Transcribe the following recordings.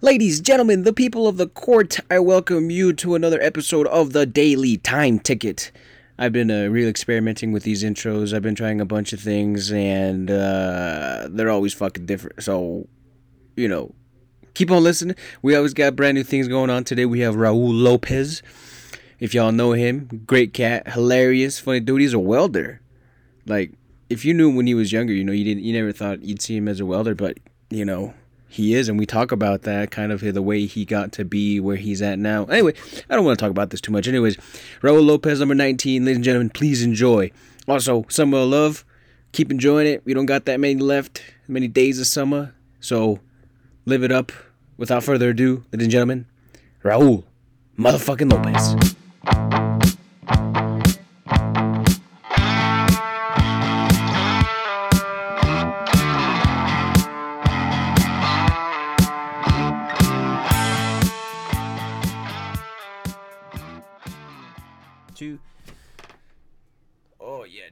Ladies, gentlemen, the people of the court, I welcome you to another episode of the Daily Time Ticket. I've been uh, real experimenting with these intros. I've been trying a bunch of things, and uh, they're always fucking different. So, you know, keep on listening. We always got brand new things going on. Today we have Raul Lopez. If y'all know him, great cat, hilarious, funny dude. He's a welder. Like, if you knew when he was younger, you know, you didn't, you never thought you'd see him as a welder, but you know, he is, and we talk about that kind of the way he got to be where he's at now. Anyway, I don't want to talk about this too much. Anyways, Raul Lopez, number 19, ladies and gentlemen, please enjoy. Also, summer of love, keep enjoying it. We don't got that many left, many days of summer, so live it up. Without further ado, ladies and gentlemen, Raul motherfucking Lopez.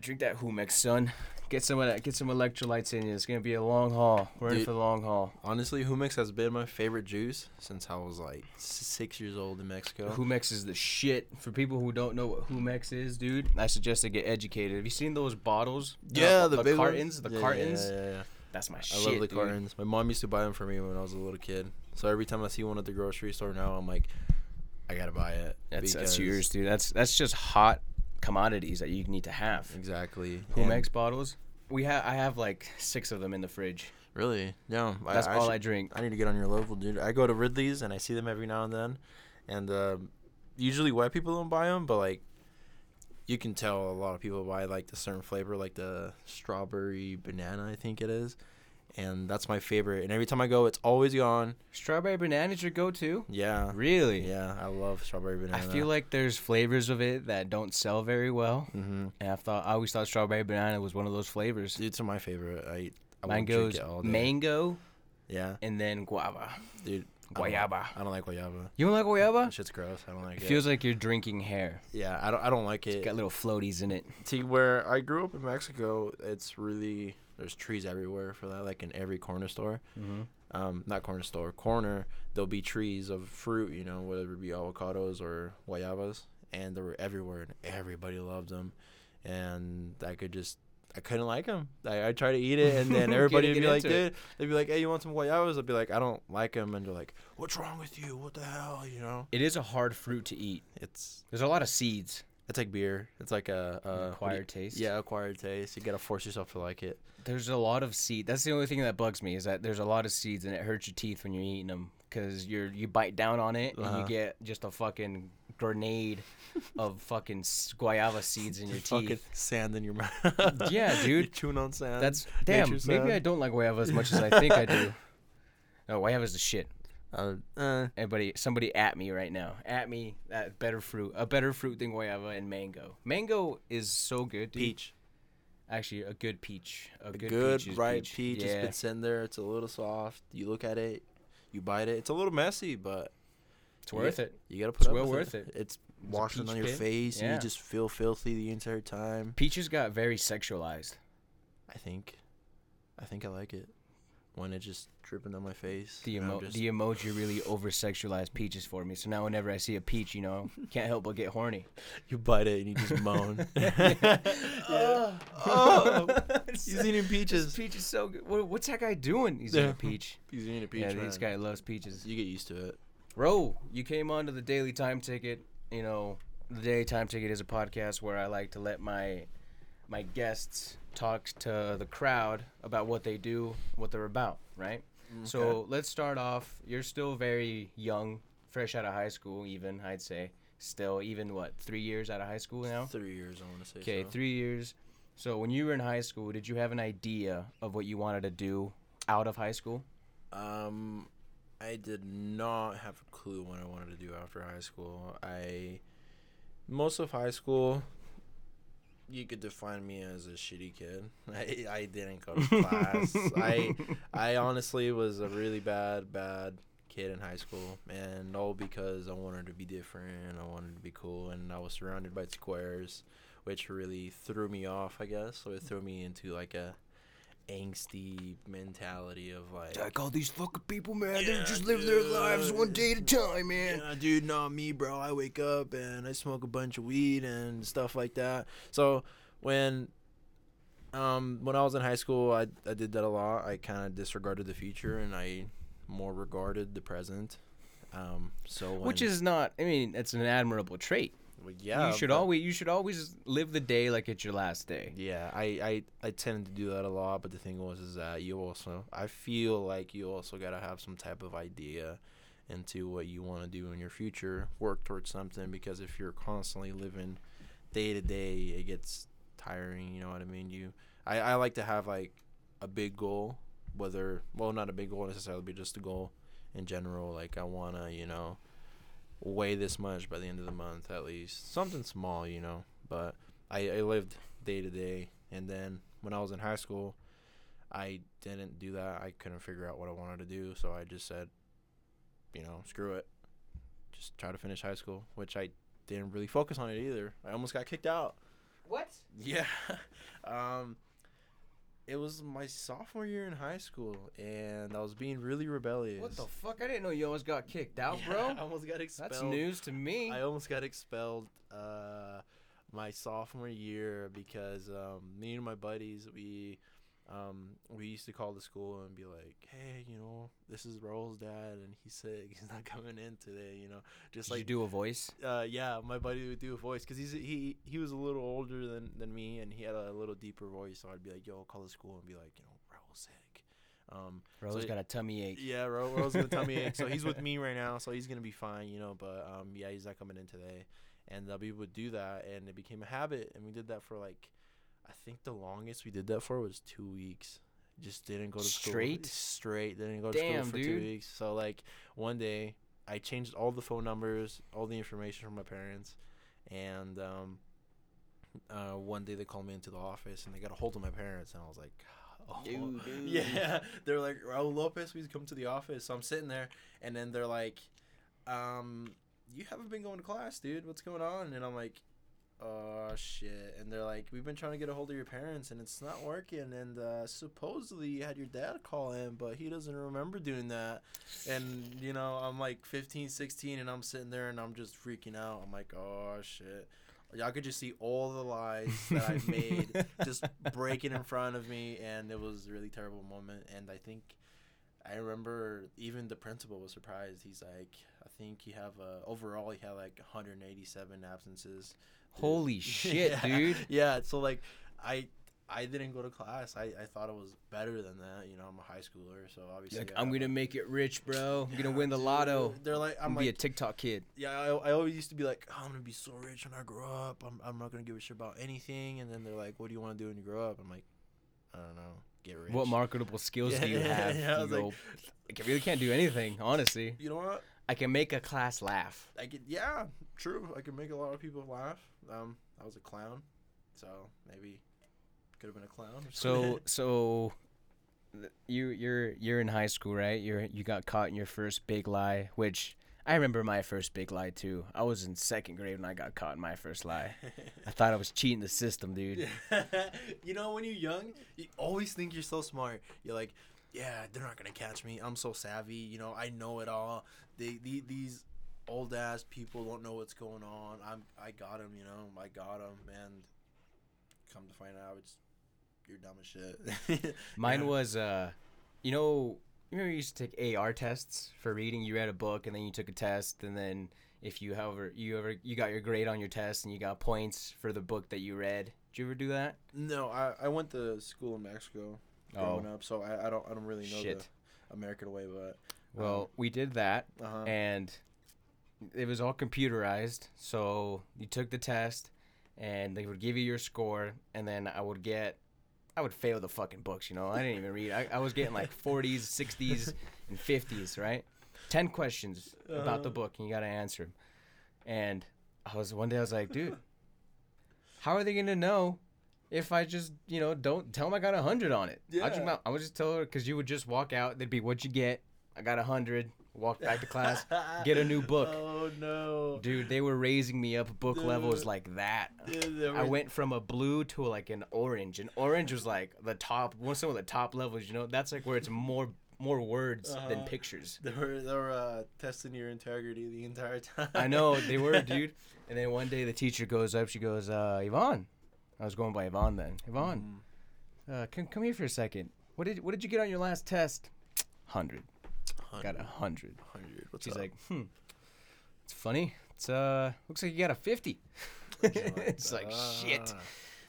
Drink that Jumex, son. Get some of that. Get some electrolytes in you. It's gonna be a long haul. We're in for the long haul. Honestly, Jumex has been my favorite juice since I was like six years old in Mexico. Jumex is the shit. For people who don't know what Jumex is, dude, I suggest they get educated. Have you seen those bottles? yeah, Uh, the, big cartons. ones. The Yeah, cartons. Yeah, yeah, yeah. That's my I shit. I love the dude. cartons. My mom used to buy them for me when I was a little kid. So every time I see one at the grocery store now, I'm like, I gotta buy it. That's that's yours, dude. That's that's just hot commodities that you need to have. Exactly. Jumex And- bottles. We have I have like six of them in the fridge. Really? Yeah. That's all I should- drink. I need to get on your level, dude. I go to Ridley's and I see them every now and then, and uh, usually white people don't buy them, but like, you can tell a lot of people buy like the certain flavor, like the strawberry banana, I think it is, and that's my favorite. And every time I go, it's always gone. Strawberry banana is your go-to? Yeah. Really? Yeah, I love strawberry banana. I feel like there's flavors of it that don't sell very well. hmm And I thought I always thought strawberry banana was one of those flavors. It's my favorite. I I Mine goes it all day. mango Yeah, and then guava. dude. I don't- Guayaba. I don't like guayaba. You don't like guayaba? That shit's gross. I don't like It it. feels like you're drinking hair. yeah, I don't. I don't like it. It's got little floaties in it. See, where I grew up in Mexico, it's really there's trees everywhere for that. Like in every corner store, Mm-hmm. um, not corner store, corner, there'll be trees of fruit. You know, whether it be avocados or guayabas, and they were everywhere, and everybody loved them. And I could just, I couldn't like them. I I try to eat it, and then everybody would be like, dude, they'd be like, hey, you want some guayabas? I'd be like, I don't like them, and they're like, what's wrong with you? What the hell? You know, It is a hard fruit to eat. it's There's a lot of seeds. It's like beer. It's like a, a do you- acquired taste. Yeah, acquired taste. You gotta force yourself to like it. There's a lot of seed. That's the only thing that bugs me is that there's a lot of seeds and it hurts your teeth when you're eating them because you're you bite down on it and Uh-huh. you get just a fucking grenade of fucking guayaba seeds in your Fucking teeth. sand in your mouth. Yeah, You're dude. chewing on sand. That's damn. Maybe sand. I don't like guayaba as much as I think I do. No, guayaba's the shit. Uh, uh, Everybody, somebody at me right now. At me. At better fruit. A better fruit than guayaba and mango. Mango is so good, dude. peach. Actually, a good peach. A, A good, good, peach ripe peach. peach. Yeah. It's been sitting there. It's a little soft. You look at it, you bite it. It's a little messy, but It's worth it. you gotta put It's up well worth it. It's It's washing on your pit. face, and Yeah. you just feel filthy the entire time. Peaches got very sexualized. I think, I think I like it when it just dripping on my face. The, emo- just- the emoji really over sexualized peaches for me. So now whenever I see a peach, you know, can't help but get horny. you bite it and you just moan. Oh, Oh, he's eating this peaches. peach is so good. What, what's that guy doing? He's eating a peach. He's eating a peach. yeah, man. this guy loves peaches. You get used to it. Bro, you came on to the Daily Time Ticket. You know, the Daily Time Ticket is a podcast where I like to let my my guests talk to the crowd about what they do, what they're about, right? So let's start off. You're still very young, fresh out of high school, even I'd say. Still, even what three years out of high school now? three years, I want to say. Okay, so. three years. So when you were in high school, did you have an idea of what you wanted to do out of high school? Um, I did not have a clue what I wanted to do after high school. I most of high school, you could define me as a shitty kid. I I didn't go to class. I I honestly was a really bad bad kid in high school, and all because I wanted to be different. I wanted to be cool, and I was surrounded by squares, which really threw me off. I guess so it threw me into like a angsty mentality of like Like all these fucking people, man, Yeah, they just live their lives one day at a time, man. Yeah, dude, not me, bro. I wake up and I smoke a bunch of weed and stuff like that. So when um when I was in high school, I I did that a lot. I kind of disregarded the future and I more regarded the present. Um so when, Which is not. I mean, it's an admirable trait. Well, yeah, you should but- always. You should always live the day like it's your last day. Yeah, I, I I tended to do that a lot, but the thing was is that you also I feel like you also gotta have some type of idea into what you want to do in your future, work towards something because if you're constantly living day to day, it gets tiring. You know what I mean? You I, I like to have like a big goal, whether well not a big goal necessarily, but just a goal in general. Like I wanna you know weigh this much by the end of the month at least something small, you know, but. I, I lived day to day and then when I was in high school I didn't do that. I couldn't figure out what I wanted to do, so I just said, you know, screw it. Just try to finish high school, which I didn't really focus on it either. I almost got kicked out. What? Yeah. um it was my sophomore year in high school and I was being really rebellious. What the fuck? I didn't know you almost got kicked out, Yeah, bro. I almost got expelled. That's news to me. I almost got expelled uh, my sophomore year because um, me and my buddies we um, we used to call the school and be like, hey, you know, this is Raul's dad and he's sick. He's not coming in today. You know, just Did like you do a voice? uh, yeah, my buddy would do a voice because he's he he was a little older than, than me and he had a little deeper voice. So I'd be like, yo, call the school and be like, you know, Raul's sick. Um, Rose so- got a tummy ache. yeah, Ro, Roll's got a tummy ache, so he's with me right now, so he's gonna be fine, you know. But um, yeah, he's not coming in today, and uh, we would do that, and it became a habit, and we did that for like, I think the longest we did that for was two weeks. Just didn't go to Straight? school. Straight, Straight. didn't go to Damn, school for two weeks. So like one day, I changed all the phone numbers, all the information from my parents, and um, uh, one day they called me into the office and they got a hold of my parents, and I was like, oh, Dude, dude. yeah, they're like Raul Lopez, please come to the office. So I'm sitting there, and then they're like, um, you haven't been going to class, dude. What's going on? And I'm like, oh shit. And they're like, we've been trying to get a hold of your parents, and it's not working. And uh, supposedly you had your dad call in, but he doesn't remember doing that. And you know, I'm like 15, 16, and I'm sitting there, and I'm just freaking out. I'm like, oh shit. Y'all could just see all the lies that I've made just breaking in front of me, and it was a really terrible moment. And I think I remember even the principal was surprised. He's like, I think you have uh, overall he had like 187 absences. Holy shit, Yeah. dude. Yeah, so like I I didn't go to class. I, I thought it was better than that. You know, I'm a high schooler, so obviously Like, I- I'm gonna make it rich, bro. I'm gonna win the dude. lotto. They're like, I'm I'm gonna be a TikTok kid. yeah, I, I always used to be like, oh, I'm gonna be so rich when I grow up. I'm, I'm not gonna give a shit about anything. And then they're like, what do you want to do when you grow up? I'm like, I don't know, get rich. What marketable skills do you Yeah, have? yeah, I You like- go, like, I really can't do anything, honestly. You know what? I can make a class laugh. I could, yeah, true. I could make a lot of people laugh. Um, I was a clown, so maybe could have been a clown. So, so you you're you're in high school, right? You're you got caught in your first big lie, which I remember my first big lie too. I was in second grade when I got caught in my first lie. I thought I was cheating the system, dude. you know, when you're young, you always think you're so smart. You're like, yeah, they're not gonna catch me. I'm so savvy. You know, I know it all. They, the these old ass people don't know what's going on. I'm, I got them. You know, I got them. And come to find out, it's you're dumb as shit. Mine Yeah. was uh, you know, you remember you used to take AR tests for reading. You read a book and then you took a test, and then if you however you ever you got your grade on your test and you got points for the book that you read. Did you ever do that? No, I, I went to school in Mexico growing up, so I, I don't I don't really know Oh. Shit. the American way, but Well, we did that, uh-huh. and it was all computerized. So you took the test, and they would give you your score, and then I would get, I would fail the fucking books. You know, I didn't even read. I, I was getting like 40s, 60s, and 50s. Right, ten questions about the Uh-huh. book, and you got to answer them. And I was one day I was like, dude, how are they gonna know? If I just, you know, don't tell them I got a hundred on it, I just, Yeah. I would just tell her because you would just walk out. They'd be, "What'd you get?" I got a hundred. Walked back to class, get a new book. Oh no, Dude, they were raising me up book levels like that. Dude, they I went from a blue to like an orange, and orange was like the top, one some of the top levels. You know, that's like where it's more more words than Uh-huh. pictures. They were they were uh, testing your integrity the entire time. I know they were, dude. And then one day the teacher goes up. She goes, uh, "Yvonne," I was going by Yvonne then. Yvonne, uh, come come here for a second. What did what did you get on your last test? Hundred. Got a hundred. hundred. What's She's up? like, hmm. It's funny. It's uh looks like you got a fifty. it's like shit. Ah.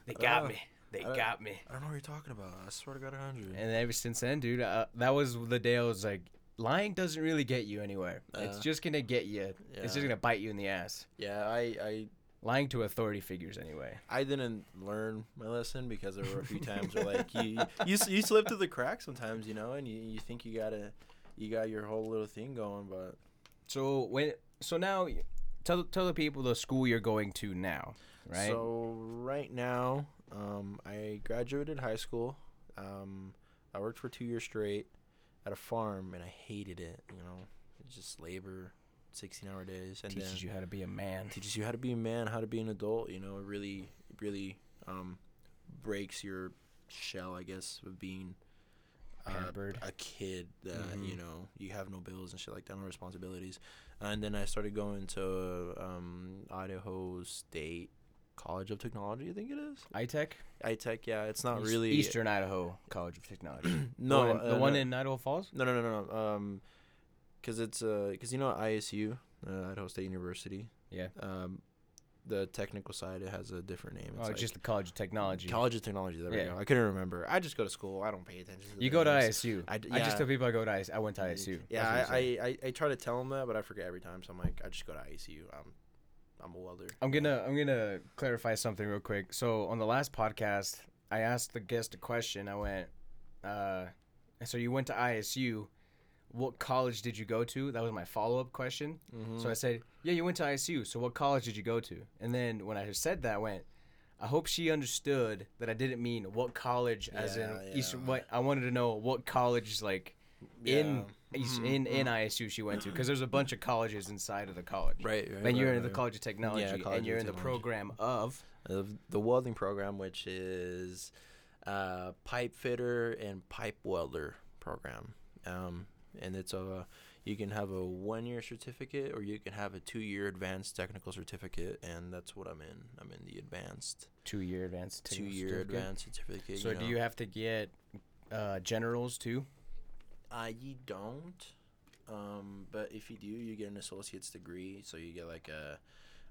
They got Uh, me. They got me. I don't know what you're talking about. I swear to God, a hundred. And ever since then, dude, uh, that was the day I was like, lying doesn't really get you anywhere. it's Uh, just gonna get you. It's just gonna bite you in the ass. Yeah, I, I Lying to authority figures, anyway. I didn't learn my lesson because there were a few times where like you you, you slip through the cracks sometimes, you know, and you, you think you gotta you got your whole little thing going, but So when so now, tell tell the people the school you're going to now, right? So right now, um, I graduated high school. Um, I worked for two years straight at a farm, and I hated it. You know, it's just labor, sixteen hour days, and teaches you how to be a man. teaches you how to be a man, how to be an adult. You know, it really, really um, breaks your shell, I guess, of being Pampered. a kid that Mhm. you know you have no bills and shit like that, no responsibilities. And then I started going to um, Idaho State College of Technology, I think it is. iTech. iTech, yeah, it's not East- really Eastern Idaho College of Technology. No, the one, in, the uh, one no. in Idaho Falls. No, no, no, no, no. Um, cause it's uh, cause you know ISU, uh, Idaho State University. Yeah. Um, the technical side it has a different name. Oh, It's it's just the College of Technology. College of Technology. There we Yeah. go. I couldn't remember. I just go to school. I don't pay attention. to You go to names. ISU. I just yeah. tell people I go to ISU. I went to ISU. Yeah, I. I, I, I try to tell them that, but I forget every time. So I'm like, I just go to ISU. I'm, I'm a welder. I'm gonna I'm gonna clarify something real quick. So on the last podcast, I asked the guest a question. I went, uh, so you went to ISU. What college did you go to? That was my follow up question. Mm-hmm. So I said, yeah, you went to ISU. So what college did you go to? And then when I said that, I went, I hope she understood that I didn't mean what college, as in Yeah, what I wanted to know what college like in East, Mhm, in in ISU she went to because there's a bunch of colleges inside of the college. Right, right. And you're right, in the right. College of Technology, College and you're in the program of of the welding program, which is uh, pipe fitter and pipe welder program. Um, and it's a you can have a one year certificate or you can have a two year advanced technical certificate, and that's what I'm in. I'm in the advanced two year advanced two year certificate. advanced certificate. So you do you have to get uh, generals too? Uh, you don't. Um, but if you do, you get an associate's degree. So you get like a,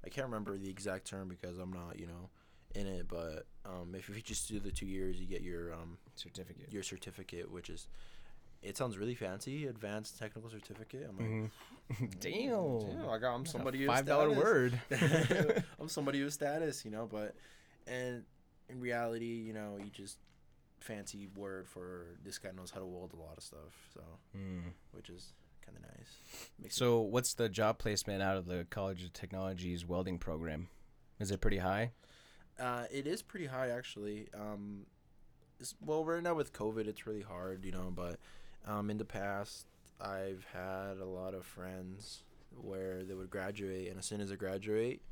I can't remember the exact term because I'm not, you know, in it. But um, if you just do the two years, you get your um Certificate. your certificate, which is, it sounds really fancy, advanced technical certificate. I'm like, Mhm. Damn. Damn, I got, I'm somebody a five dollar word. I'm somebody with status, you know. But, and in reality, you know, you just fancy word for this guy knows how to weld a lot of stuff. So Mm. which is kind of nice. Makes So what's the job placement out of the College of Technology's welding program? Is it pretty high? uh, it is pretty high actually. Um, well, right now with COVID, it's really hard, you know. But um, in the past, I've had a lot of friends where they would graduate, and as soon as they graduate,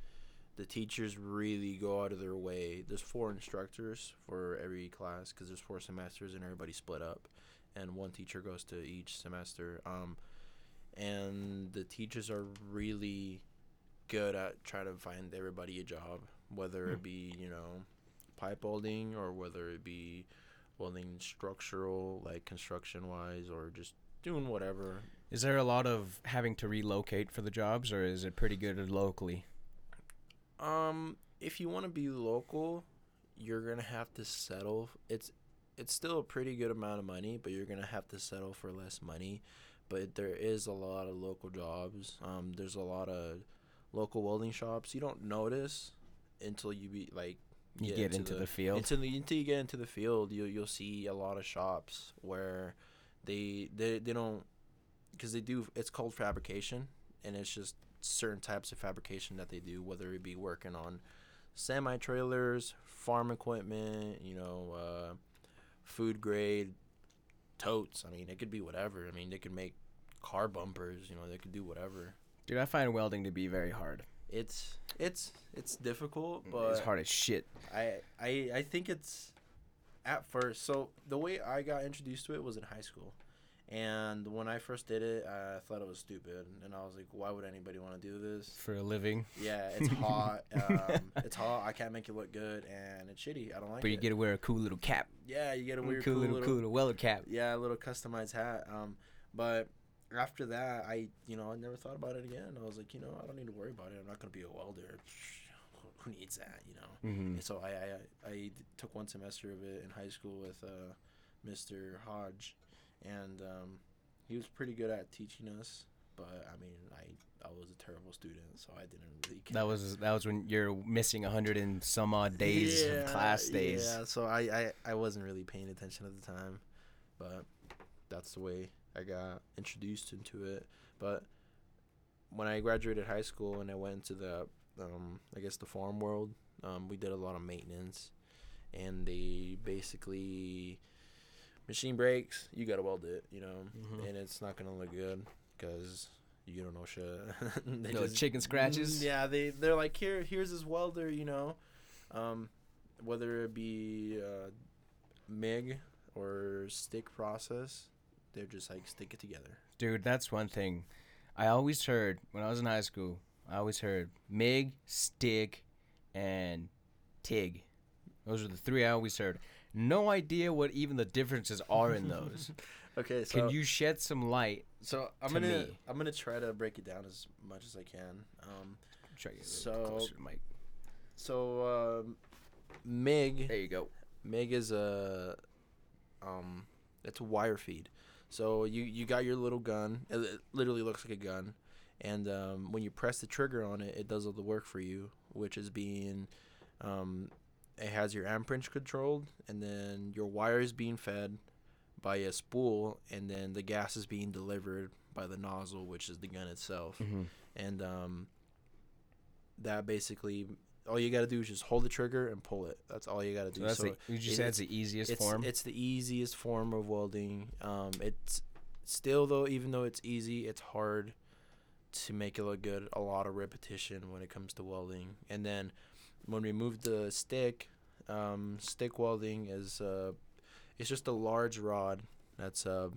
the teachers really go out of their way. There's four instructors for every class because there's four semesters, and everybody split up, and one teacher goes to each semester. Um, and the teachers are really good at trying to find everybody a job, whether Hmm. it be you know pipe welding or whether it be welding structural, like construction wise, or just doing whatever. Is there a lot of having to relocate for the jobs, or is it pretty good locally? Um, if you want to be local, you're gonna have to settle. It's it's still a pretty good amount of money, but you're gonna have to settle for less money. But there is a lot of local jobs. Um, there's a lot of local welding shops. You don't notice until you be like You get, into the, field. until the, until you get into the field. You you'll see a lot of shops where they they they don't because they do. It's called fabrication, and it's just certain types of fabrication that they do, whether it be working on semi trailers, farm equipment, you know, uh, food grade totes. I mean, it could be whatever. I mean, they could make car bumpers. You know, they could do whatever. Dude, I find welding to be very hard. It's it's it's difficult, but it's hard as shit. I I I think it's at first. So the way I got introduced to it was in high school, and when I first did it, I thought it was stupid, and I was like, "Why would anybody want to do this?" For a living. Yeah, it's hot. um, it's hot. I can't make it look good, and it's shitty. I don't like it. But it. you get to wear a cool little cap. yeah, you get a A weird, cool, cool, little, cool little cap. yeah, a little customized hat. Um, but after that, I you know I never thought about it again. I was like, you know, I don't need to worry about it. I'm not gonna be a welder. Who needs that? You know. Mm-hmm. So I, I I took one semester of it in high school with uh, Mr. Hodge, and um, he was pretty good at teaching us. But I mean, I I was a terrible student, so I didn't really. Care. That was that was when you're missing a hundred and some odd days of class days. Yeah, so I, I I wasn't really paying attention at the time, but that's the way I got introduced into it. But when I graduated high school and I went into the um I guess the farm world, um we did a lot of maintenance, and they basically machine breaks. You gotta weld it, you know, Mhm. and it's not gonna look good because you don't know shit. they No chicken scratches? Mm, Yeah, they they're like here here's this welder, you know, um, whether it be uh, MIG or stick process, they're just like stick it together. Dude, that's one thing. I always heard when I was in high school. I always heard MIG, stick, and TIG. Those are the three I always heard. No idea what even the differences are in those. Okay, so Can you shed some light? so I'm to gonna me? I'm gonna try to break it down as much as I can. Um, Try to get So- closer to the mic. so um, MIG There you go. MIG is a um it's a wire feed. So you you got your little gun. It, it literally looks like a gun. And um, when you press the trigger on it, it does all the work for you, which is being um, it has your amperage controlled, and then your wire is being fed by a spool, and then the gas is being delivered by the nozzle, which is the gun itself Mm-hmm. and um, that basically all you got to do is just hold the trigger and pull it. That's all you got to do. So that's So the, you just it- said it's the easiest it's form. it's the easiest form of welding. Um, it's still though, even though it's easy, it's hard to make it look good. A lot of repetition when it comes to welding, and then when we move the stick, um, stick welding is uh, it's just a large rod that's uh,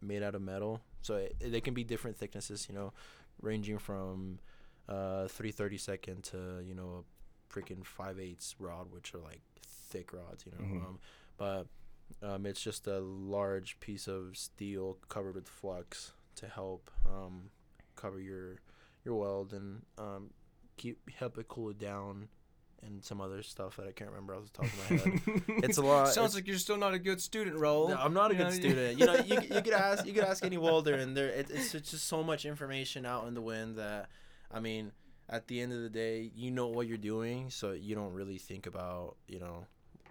made out of metal. So it, they can be different thicknesses, you know, ranging from uh, 332nd to you know a freaking 5 eighths rod, which are like thick rods, you know. Mhm. Um, but um, it's just a large piece of steel covered with flux to help um, cover your your weld and um, keep help it cool it down and some other stuff that I can't remember off the top of my head. It's a lot- Sounds like you're still not a good student, Raul. No, I'm not a You good know, student. You know, you, you could ask you could ask any welder, and there it, it's it's just so much information out in the wind that, I mean, at the end of the day, you know what you're doing, so you don't really think about you know,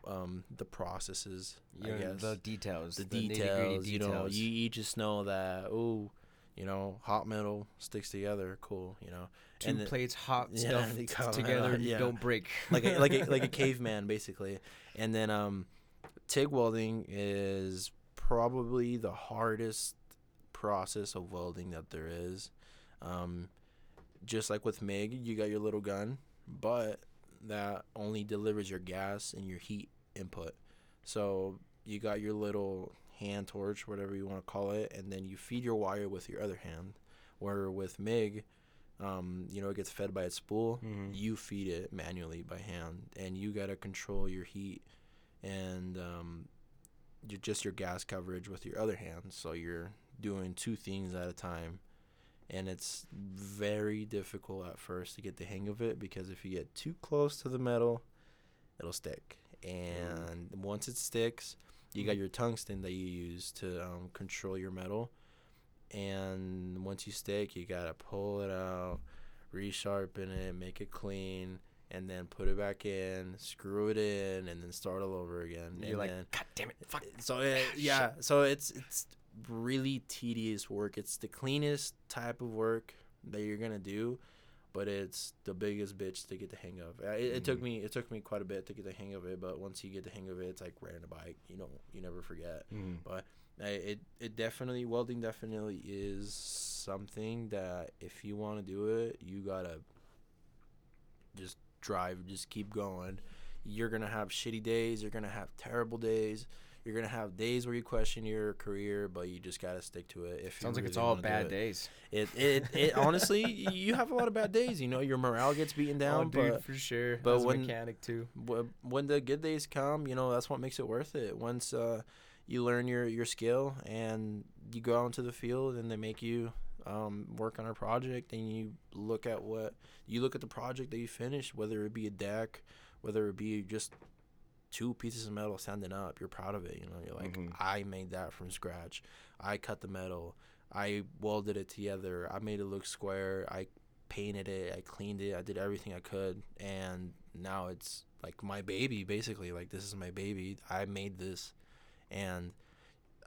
um, the processes. You I guess the details, the, nitty-gritty details. You know, you, you just know that oh, you know, hot metal sticks together, cool. You know, two and plates hot Yeah, stuff together, yeah. don't break. like a, like a, like a caveman basically. And then um, TIG welding is probably the hardest process of welding that there is. Um, just like with MIG, you got your little gun, but that only delivers your gas and your heat input. So you got your little hand torch, whatever you want to call it, and then you feed your wire with your other hand. Where with MIG, um, you know, it gets fed by a spool. Mhm. You feed it manually by hand, and you gotta control your heat and um, just your gas coverage with your other hand. So you're doing two things at a time, and it's very difficult at first to get the hang of it because if you get too close to the metal, it'll stick. And once it sticks, you got your tungsten that you use to um, control your metal. And once you stick, you gotta pull it out, resharpen it, make it clean, and then put it back in, screw it in, and then start all over again. You're and like, then, God damn it, fuck. so it, yeah, so it's it's really tedious work. It's the cleanest type of work that you're gonna do, but it's the biggest bitch to get the hang of. Uh, It, it took Mhm. me it took me quite a bit to get the hang of it, but once you get the hang of it, it's like riding a bike. You know, you never forget. Mm. I, it it definitely welding definitely is something that if you want to do it, you gotta just drive, just keep going. You're gonna have shitty days. You're gonna have terrible days. You're gonna have days where you question your career, but you just gotta stick to it. If Sounds like it's all bad it. days. It it, it honestly, you have a lot of bad days. You know, your morale gets beaten down, oh, dude, but for sure. but As a when- mechanic too. wh- when the good days come, you know that's what makes it worth it. Once uh, you learn your your skill and you go out into the field and they make you um, work on a project and you look at what you look at the project that you finished, whether it be a deck, whether it be just two pieces of metal standing up, you're proud of it. You know, you're like, Mhm. I made that from scratch. I cut the metal. I welded it together. I made it look square. I painted it. I cleaned it. I did everything I could, and now it's like my baby. Basically, like this is my baby. I made this, and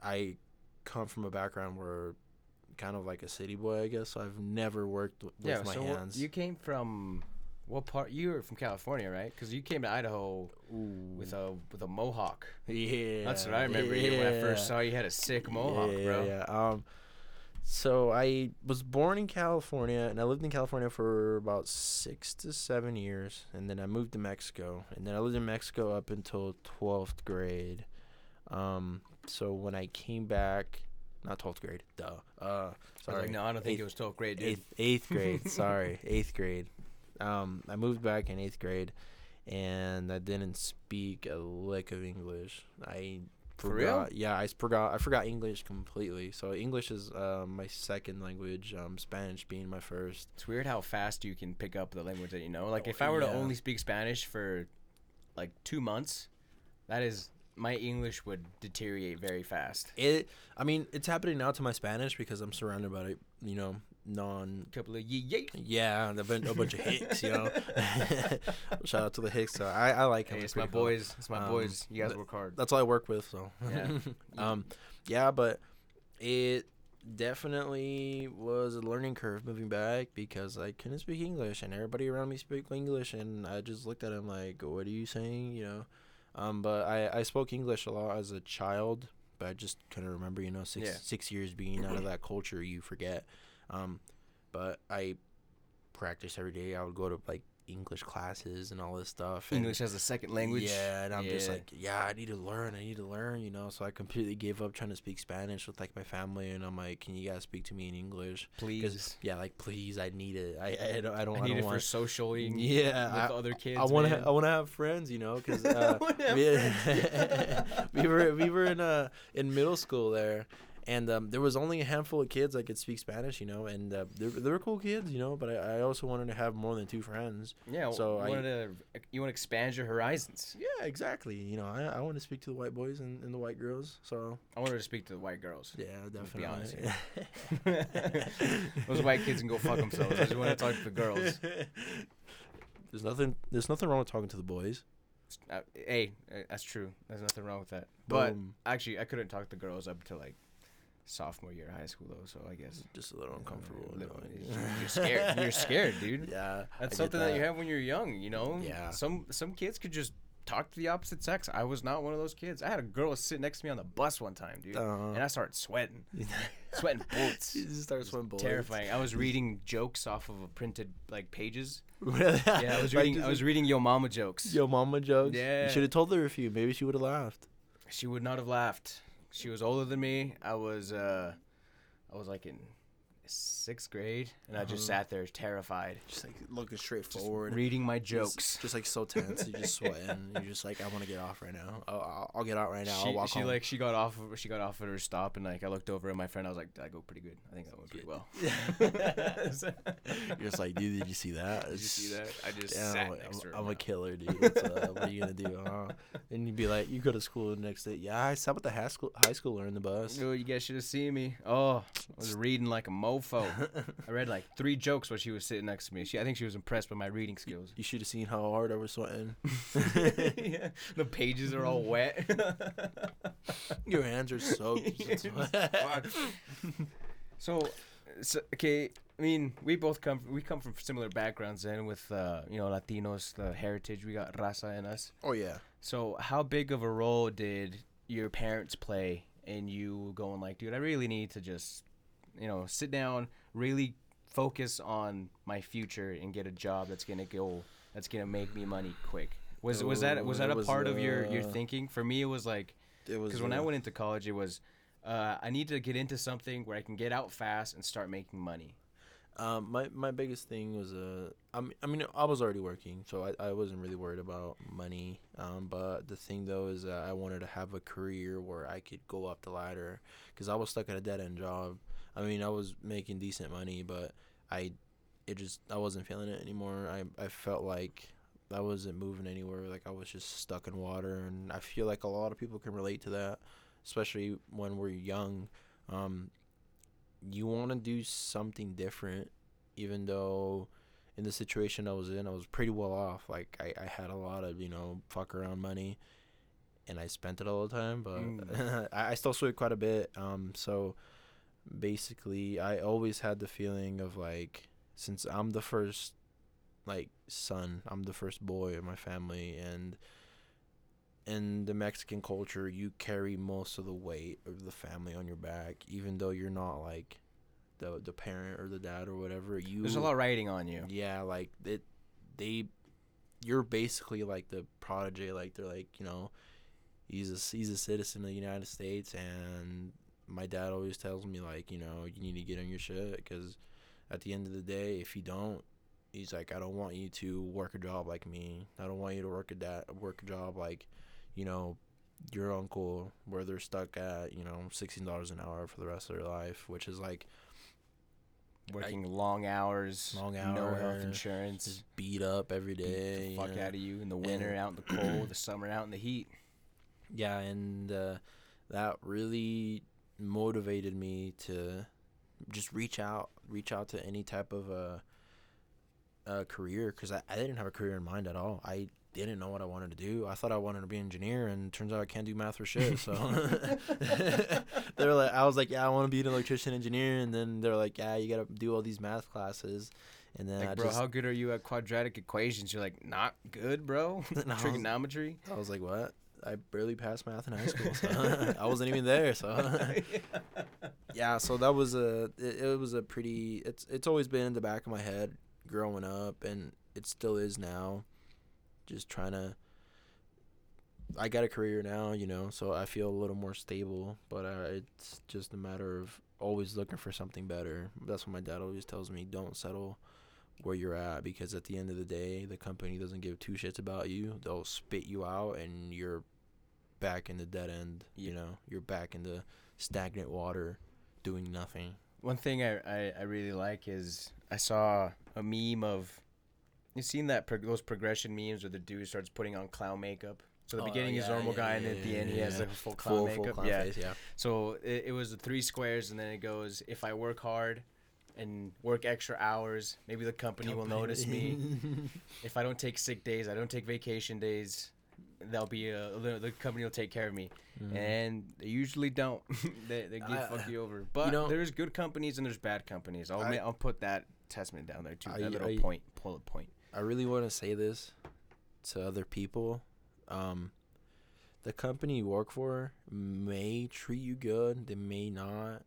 I come from a background where kind of like a city boy, I guess. So I've never worked with Yeah. my so hands. you came from what part? You were from California, right? Because you came to Idaho with a with a mohawk. yeah, That's what I remember you when I first saw you. had a sick mohawk, yeah, bro. Yeah, Um, so I was born in California, and I lived in California for about six to seven years, and then I moved to Mexico, and then I lived in Mexico up until twelfth grade. Um, so when I came back, not twelfth grade, duh. Uh, I was sorry, like, no, I don't think Eighth- it was 12th grade, dude. eighth, eighth grade. sorry, eighth grade. Um, I moved back in eighth grade, and I didn't speak a lick of English. I For real? forgot. Yeah, I forgot. I forgot English completely. So English is uh, my second language. Um, Spanish being my first. It's weird how fast you can pick up the language that you know. Like Oh, if I were to only speak Spanish for like two months, that is my English would deteriorate very fast. It. I mean, it's happening now to my Spanish because I'm surrounded by you know non. A couple of yee yee. Yeah, a bunch, a bunch of Hicks. You know. Shout out to the Hicks. So I, I like him. Hey, It's it's my cool. boys. It's my Um, boys. You guys but- work hard. that's all I work with. So Yeah. um, yeah, but it definitely was a learning curve moving back because I couldn't speak English and everybody around me spoke English and I just looked at him like, "What are you saying?" You know. Um, but I I spoke English a lot as a child, but I just couldn't remember. You know, six Yeah. six years being out of that culture, you forget. Um, but I practice every day. I would go to like English classes and all this stuff. and- English as a second language. yeah, and I'm just like, yeah, I need to learn. I need to learn, you know. So I completely gave up trying to speak Spanish with like my family, and I'm like, can you guys speak to me in English? please. yeah, like please, I need it. I I don't I don't, I I need don't it for want. socialing. Yeah, with I, other kids. I want to man. I want to have friends, you know, because uh, we, we were we were in uh in middle school there, and um, there was only a handful of kids that could speak Spanish, you know, and uh, they were cool kids, you know, but I, I also wanted to have more than two friends. Yeah. So So I- you wanted to you want to expand your horizons. Yeah, exactly. You know, I, I want to speak to the white boys and, and the white girls. So I wanted to speak to the white girls. yeah, Let's be definitely. honest Those white kids can go fuck themselves. I just want to talk to the girls. There's nothing. There's nothing wrong with talking to the boys. Uh, hey, uh, that's true. There's nothing wrong with that. But actually, I couldn't talk to the girls up to like sophomore year of high school though. So I guess just a little uncomfortable. Uh, little- knowing- you're scared. You're scared, dude. Yeah, That's something that. you have when you're young. You know. Yeah. Some some kids could just talk to the opposite sex. I was not one of those kids. I had a girl sit next to me on the bus one time, dude, Uh, and I started sweating, sweating bullets. you just start sweating bullets. Terrifying. I was reading jokes off of a printed like pages. Really? Yeah, I was reading. I was reading Yo Mama jokes. Yo, mama jokes. Yeah. You should have told her a few. Maybe she would have laughed. She would not have laughed. She was older than me. I was uh I was like in sixth grade and I just Uh-huh. sat there terrified. Just like looking straight Just forward. reading my jokes. Just, like so tense. You're just sweating. You're just like, I want to get off right now. I'll, I'll, I'll get out right now. I'll she, walk she home. like she got off of, she got off at her stop and like I looked over at my friend I was like I go pretty good I think that went pretty well You're just like, dude, did you see that? did you see that I just Damn, sat I'm, next to her I'm a killer, dude. Up? what are you gonna do? Huh? And you'd be like, you go to school the next day. Yeah, I sat with the high school high schooler in the bus. Oh, you guys should have seen me. Oh, I was reading like a mofo. I read like three jokes while she was sitting next to me. She, I think she was impressed by my reading skills. You should have seen how hard I was sweating. yeah, the pages are all wet. Your hands are soaked. So, so, okay. I mean, we both come we come from similar backgrounds, and with uh, you know Latinos, the heritage we got raza in us. oh yeah. So, how big of a role did your parents play in you going like, dude, I really need to just, you know, sit down, really focus on my future and get a job that's gonna go, that's gonna make me money quick. Was was that was that a was, part of your your uh, thinking? For me, it was like It was because when I uh, went into college, it was uh, I need to get into something where I can get out fast and start making money. Um, my my biggest thing was uh, I mean, I mean, I was already working, so I, I wasn't really worried about money. Um, but the thing though is uh, I wanted to have a career where I could go up the ladder, because I was stuck at a dead end job. I mean, I was making decent money, but I, it just I wasn't feeling it anymore. I I felt like I wasn't moving anywhere. Like I was just stuck in water, and I feel like a lot of people can relate to that, especially when we're young. Um, you want to do something different even though in the situation i was in i was pretty well off like i, I had a lot of you know fuck around money and i spent it all the time but Mm. I, I still sweat quite a bit um so basically i always had the feeling of like since i'm the first like son i'm the first boy in my family and in the Mexican culture, you carry most of the weight of the family on your back, even though you're not like the the parent or the dad or whatever. You There's a lot riding on you. yeah, like it. They, you're basically like the prodigy. Like they're like you know, he's a he's a citizen of the United States, and my dad always tells me like you know you need to get on your shit because at the end of the day, if you don't, he's like I don't want you to work a job like me. I don't want you to work a da- work a job like, you know, your uncle where they're stuck at you know sixteen dollars an hour for the rest of their life, which is like Working long hours, Long hours, no health insurance, just beat up every day, beat the fuck know. out of you in the winter, out in the cold, the summer, out in the heat. Yeah, and uh, that really motivated me to just reach out, reach out to any type of a, a career because I, I didn't have a career in mind at all. I didn't know what I wanted to do. I thought I wanted to be an engineer, and turns out I can't do math or shit. So they're like, I was like, yeah, I want to be an electrician engineer, and then they're like, yeah, you got to do all these math classes, and then Like, I bro, just how good are you at quadratic equations? You're like, not good, bro. I was- Trigonometry. I was like, what? I barely passed math in high school. So I wasn't even there. So yeah, so that was a it, it was a pretty it's it's always been in the back of my head growing up and it still is now. Just trying to I got a career now, you know, so I feel a little more stable, but uh, it's just a matter of always looking for something better. That's what my dad always tells me, don't settle where you're at because at the end of the day, the company doesn't give two shits about you. They'll spit you out and you're back in the dead end, you know. You're back in the stagnant water doing nothing. One thing I, I, I really like is I saw a meme of you seen that prog- those progression memes where the dude starts putting on clown makeup. So the Oh, beginning is yeah, normal yeah, guy, yeah, and at the end he has yeah. like a full clown Full, makeup. full clown yeah. face, yeah. So it, it was the three squares, and then it goes: if I work hard and work extra hours, maybe the company, will notice me. if I don't take sick days, I don't take vacation days, they'll be a, the the company will take care of me. Mhm. And they usually don't. they they give I- fuck you over. But you know- there's good companies and there's bad companies. I'll I- ma- I'll put that testament down there too. I- that little I- point, bullet point. I really want to say this to other people. Um, the company you work for may treat you good. They may not.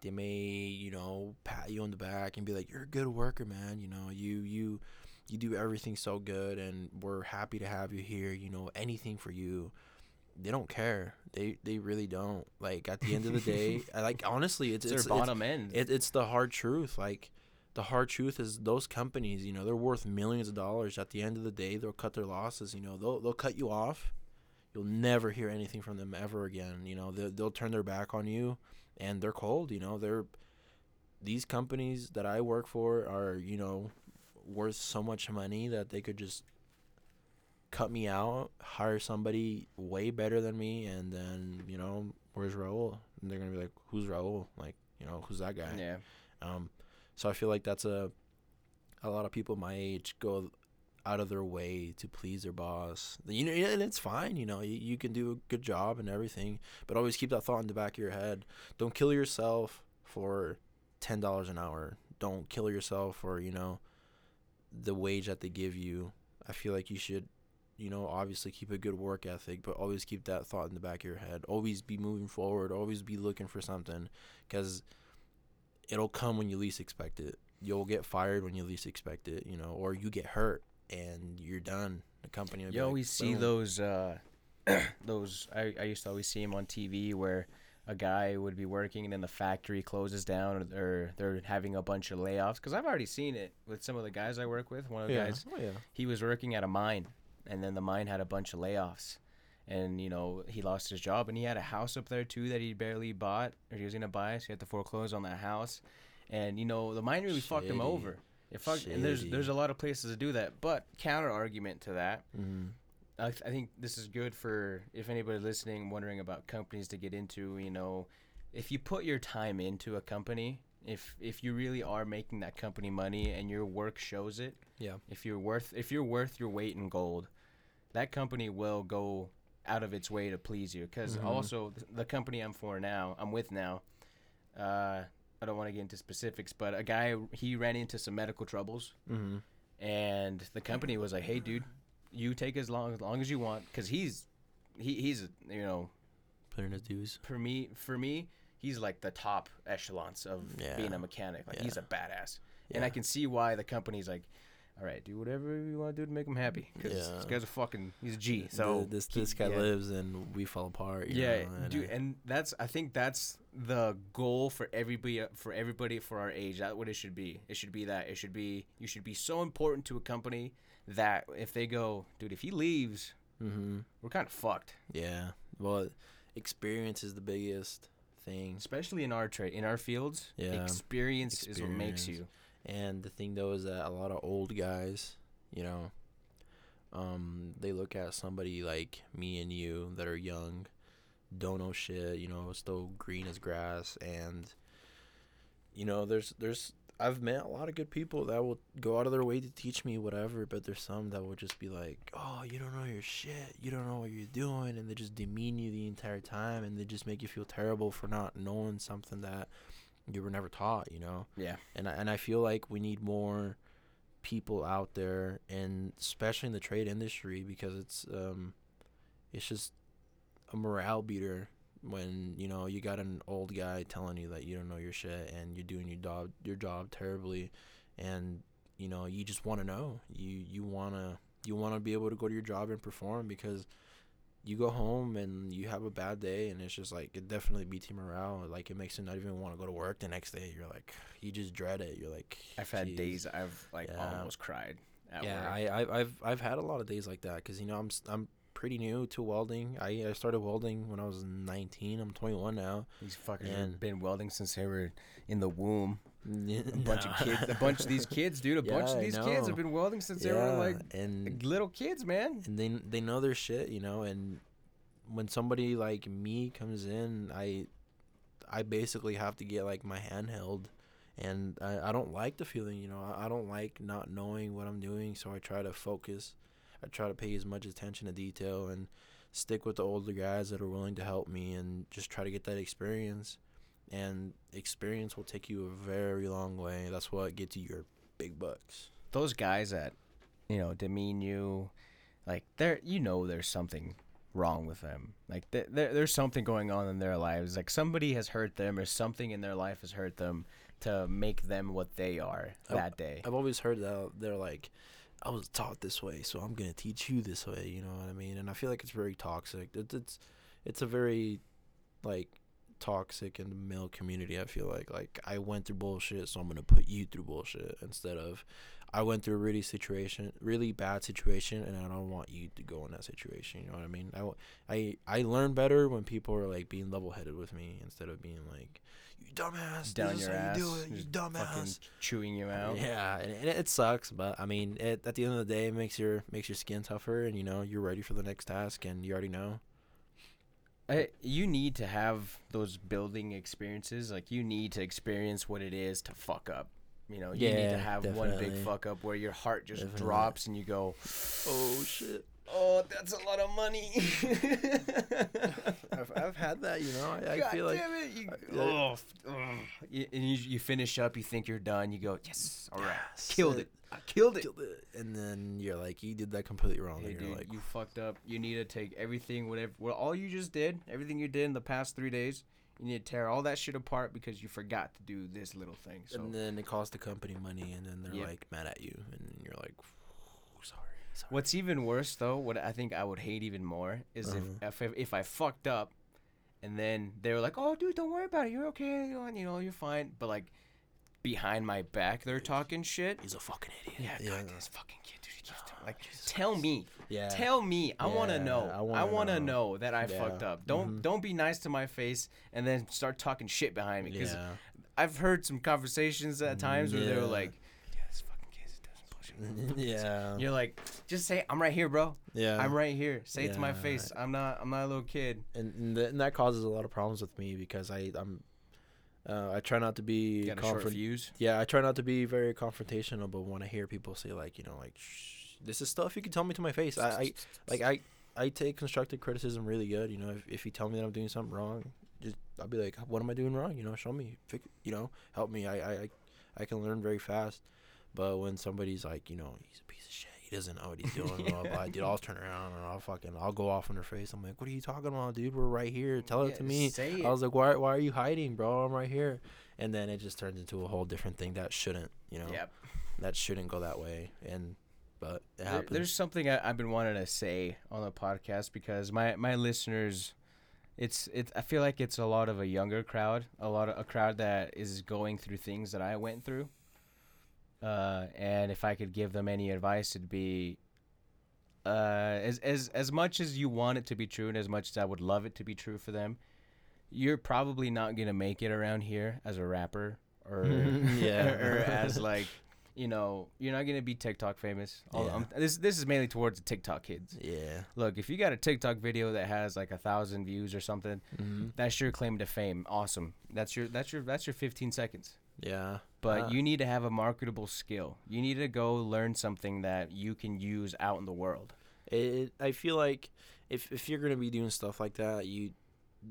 They may, you know, pat you on the back and be like, "You're a good worker, man. You know, you you you do everything so good, and we're happy to have you here. You know, anything for you." They don't care. They they really don't. Like at the end of the day, I uh, like honestly, it's It's, it's, their it's bottom end. it, it's the hard truth. Like the hard truth is those companies, you know, they're worth millions of dollars. At the end of the day, they'll cut their losses. You know, they'll they'll cut you off. You'll never hear anything from them ever again. You know, they'll, they'll turn their back on you, and they're cold. You know, they're these companies that I work for are you know worth so much money that they could just cut me out, hire somebody way better than me, and then you know where's Raul? And they're gonna be like, who's Raul? Like you know who's that guy? yeah. Um, so I feel like that's a a lot of people my age go out of their way to please their boss. You know, and it's fine. You know, you, you can do a good job and everything, but always keep that thought in the back of your head. Don't kill yourself for ten dollars an hour. Don't kill yourself for you know the wage that they give you. I feel like you should you know, obviously keep a good work ethic, but always keep that thought in the back of your head. Always be moving forward. Always be looking for something, because it'll come when you least expect it. You'll get fired when you least expect it, you know, or you get hurt and you're done. The company. will be You like, always see "Boom." those uh those I, I used to always see them on TV where a guy would be working and then the factory closes down or, or they're having a bunch of layoffs because I've already seen it with some of the guys I work with. One of the Yeah. guys Oh, yeah. he was working at a mine and then the mine had a bunch of layoffs and you know he lost his job and he had a house up there too that he barely bought or he was gonna buy so he had to foreclose on that house and you know the mine really fucked him over it fucked and there's there's a lot of places to do that but counter argument to that Mm-hmm. I, th- I think this is good for if anybody listening wondering about companies to get into you know if you put your time into a company if if you really are making that company money and your work shows it Yeah. if you're worth if you're worth your weight in gold that company will go out of its way to please you because Mhm. also th- the company i'm for now i'm with now uh i don't want to get into specifics but a guy he ran into some medical troubles Mm-hmm. and the company was like, "Hey, dude, you take as long as long as you want," because he's he he's you know Putting his dues. for me for me he's like the top echelons of being a mechanic. Like Yeah. he's a badass, and I can see why the company's like, "All right, do whatever you want to do to make him happy." Because this guy's a fucking he's a G. So this this guy yeah. lives and we fall apart. you Yeah, know, and dude, I- and that's I think that's the goal for everybody for everybody for our age. That's what it should be. It should be that. It should be you should be so important to a company that if they go, dude, if he leaves, Mhm. we're kind of fucked. Yeah. Well, experience is the biggest thing. Especially in our trade, in our fields, Yeah. experience, is what makes you. And the thing though is that a lot of old guys, you know, um, they look at somebody like me and you that are young, don't know shit, you know, still green as grass, and you know, there's there's I've met a lot of good people that will go out of their way to teach me whatever, but there's some that will just be like, "Oh, you don't know your shit. You don't know what you're doing," and they just demean you the entire time, and they just make you feel terrible for not knowing something that you were never taught. You know Yeah. and I, and I feel like we need more people out there, and especially in the trade industry, because it's um, it's just a morale beater when you know you got an old guy telling you that you don't know your shit and you're doing your job your job terribly, and you know you just want to know you you wanna you want to be able to go to your job and perform because you go home and you have a bad day and it's just like it definitely beats your morale like it makes you not even want to go to work the next day you're like you just dread it you're like I've had days I've like Yeah. almost cried. At yeah work. I, I i've i've had a lot of days like that because you know i'm i'm pretty new to welding i i started welding when i was 19 i'm 21 now These fuckers have been welding since they were in the womb. a bunch of kids, a bunch of these kids, dude. A bunch of these kids have been welding since they were like and little kids, man. and they they know their shit, you know. And when somebody like me comes in, I I basically have to get like my hand held, and I, I don't like the feeling, you know. I, I don't like not knowing what I'm doing, so I try to focus. I try to pay as much attention to detail and stick with the older guys that are willing to help me, and just try to get that experience. And experience will take you a very long way. That's what gets you your big bucks. Those guys that you know demean you, like there, you know, there's something wrong with them. Like th- there, there's something going on in their lives. Like somebody has hurt them, or something in their life has hurt them to make them what they are that day. I've always heard that they're like, I was taught this way, so I'm gonna teach you this way. You know what I mean? And I feel like it's very toxic. It's it's, it's a very, like, toxic in the male community. I feel like like I went through bullshit, so I'm gonna put you through bullshit instead of, I went through a really situation, really bad situation, and I don't want you to go in that situation. You know what I mean? I I I learn better when people are like being level headed with me instead of being like, you dumbass, Down this is your how ass, you do it, you just dumbass. chewing you out. Yeah, and, and it sucks, but I mean, it, at the end of the day, it makes your makes your skin tougher, and you know you're ready for the next task, and you already know. I, you need to have those building experiences. Like you need to experience what it is to fuck up. You know, you need to Yeah, have one big fuck up where your heart just Definitely. drops and you go, Oh shit! Oh, that's a lot of money. I've, I've had that, you know. I, I God feel like damn it! You, I- oh, oh. You, and you, you finish up. You think you're done. You go, yes, all right, Yes, killed it- it. I killed it. killed it, and then you're like, you did that completely wrong. Hey, and you're dude, like, you fucked up. You need to take everything, whatever, well, all you just did, everything you did in the past three days. You need to tear all that shit apart because you forgot to do this little thing. So and then it costs the company money, and then they're like mad at you, and you're like, sorry, sorry. What's even worse though, what I think I would hate even more is Uh-huh. if, if if I fucked up, and then they were like, "Oh, dude, don't worry about it. You're okay. You know, you know, you're fine." But like behind my back, they're talking shit. He's a fucking idiot. Yeah, yeah, God, this fucking kid, dude, he keeps doing- like, Jesus tell me, yeah. tell me. I want to know. I I wanna want to know. know. that I Yeah. fucked up. Don't Mhm. don't be nice to my face and then start talking shit behind me. Because yeah. I've heard some conversations at times where they were like, "Yeah, this fucking kid does bullshit." yeah. You're like, just say, "I'm right here, bro. Yeah. I'm right here. Say it to my face. I'm not. I'm not a little kid." and and, th- and that causes a lot of problems with me because I I'm uh, I try not to be You got a short confront- yeah I try not to be very confrontational but when I hear people say like you know like this is stuff you can tell me to my face I, I like I I take constructive criticism really good you know if, if you tell me that I'm doing something wrong just I'll be like what am I doing wrong you know show me fix, you know help me I I I can learn very fast but when somebody's like you know he's a piece of shit he doesn't know what he's doing blah, blah, dude I'll turn around and I'll fucking I'll go off in their face I'm like what are you talking about dude we're right here mm, tell it to me it. I was like, why, why are you hiding, bro? I'm right here. And then it just turns into a whole different thing that shouldn't, you know, Yep. that shouldn't go that way. And, but it There- happens. there's something I, I've been wanting to say on the podcast because my my listeners, it's it's I feel like it's a lot of a younger crowd, a lot of a crowd that is going through things that I went through. Uh, and if I could give them any advice, it'd be, uh, as as as much as you want it to be true, and as much as I would love it to be true for them, you're probably not gonna make it around here as a rapper or Yeah. or, as like you know you're not gonna be TikTok famous. Yeah. I'm- this this is mainly towards the TikTok kids. yeah. Look, if you got a TikTok video that has like a thousand views or something, hmm that's your claim to fame. Awesome. That's your that's your that's your 15 seconds. Yeah. But Uh, you need to have a marketable skill. You need to go learn something that you can use out in the world. it, I feel like if, if you're going to be doing stuff like that, you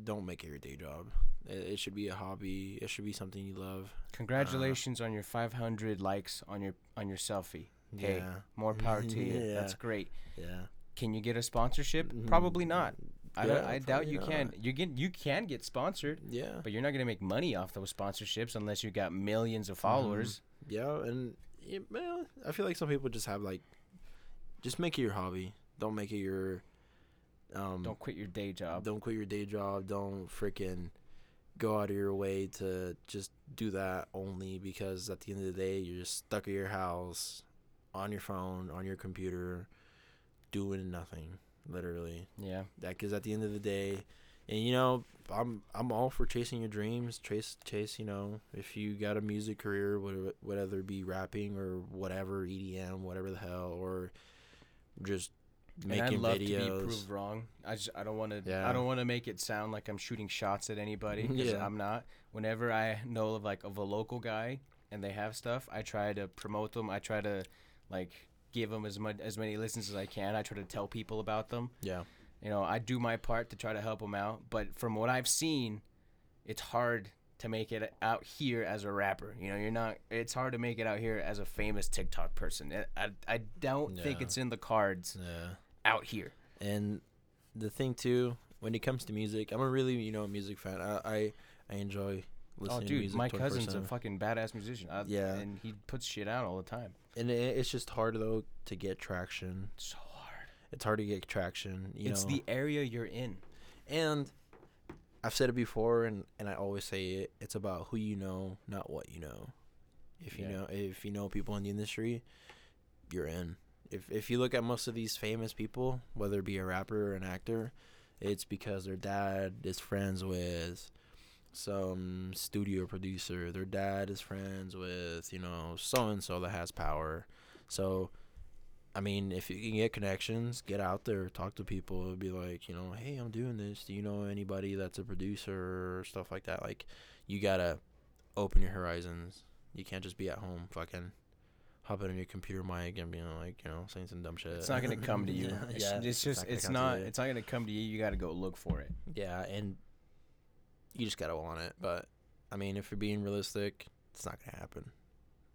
don't make it your day job. It, it should be a hobby. It should be something you love. Congratulations on your 500 likes on your on your selfie. Hey, Yeah. more power to you. Yeah. That's great. Yeah. Can you get a sponsorship? Mhm. Probably not. I, Yeah, I doubt you can. You can you can get sponsored, Yeah. but you're not gonna make money off those sponsorships unless you got millions of followers. Yeah, and yeah, well, I feel like some people just have like, just make it your hobby. Don't make it your, um, Don't quit your day job. don't quit your day job. Don't freaking go out of your way to just do that only because at the end of the day you're just stuck at your house, on your phone, on your computer, doing nothing, literally. Yeah. That because at the end of the day, and you know, I'm I'm all for chasing your dreams. Chase chase, you know, if you got a music career, whatever, whether it be rapping or whatever, EDM, whatever the hell, or just making And I'd love to be proved wrong. I just I don't want to Yeah. I don't want to make it sound like I'm shooting shots at anybody 'cause Yeah. I'm not. Whenever I know of like of a local guy and they have stuff, I try to promote them. I try to like give them as much as many listens as I can. I try to tell people about them. Yeah, You know, I do my part to try to help them out, but from what I've seen, it's hard to make it out here as a rapper. You know, you're not. It's hard to make it out here as a famous TikTok person. I I, I don't think it's in the cards yeah. out here. And the thing too, when it comes to music, I'm a really you know music fan. I I, I enjoy Oh, listening Oh, dude, my cousin's a fucking badass musician. I, Yeah. and he puts shit out all the time. and it, it's just hard though to get traction. So hard. It's hard to get traction. You it's know, the area you're in. And I've said it before, and, and I always say it. It's about who you know, not what you know. If you Yeah. know, if you know people in the industry, you're in. If if you look at most of these famous people, whether it be a rapper or an actor, it's because their dad is friends with some studio producer. Their dad is friends with you know so and so that has power. So I mean, if you can get connections, get out there, talk to people, be like, you know, hey, I'm doing this. Do you know anybody that's a producer or stuff like that? Like, you gotta open your horizons. You can't just be at home fucking hopping on your computer mic and being like, you know, saying some dumb shit. It's not gonna come to you. yeah, It's, it's just it's come to not it's not gonna come to you. You got to go look for it. Yeah, and you just gotta want it. But I mean, if you're being realistic, it's not gonna happen.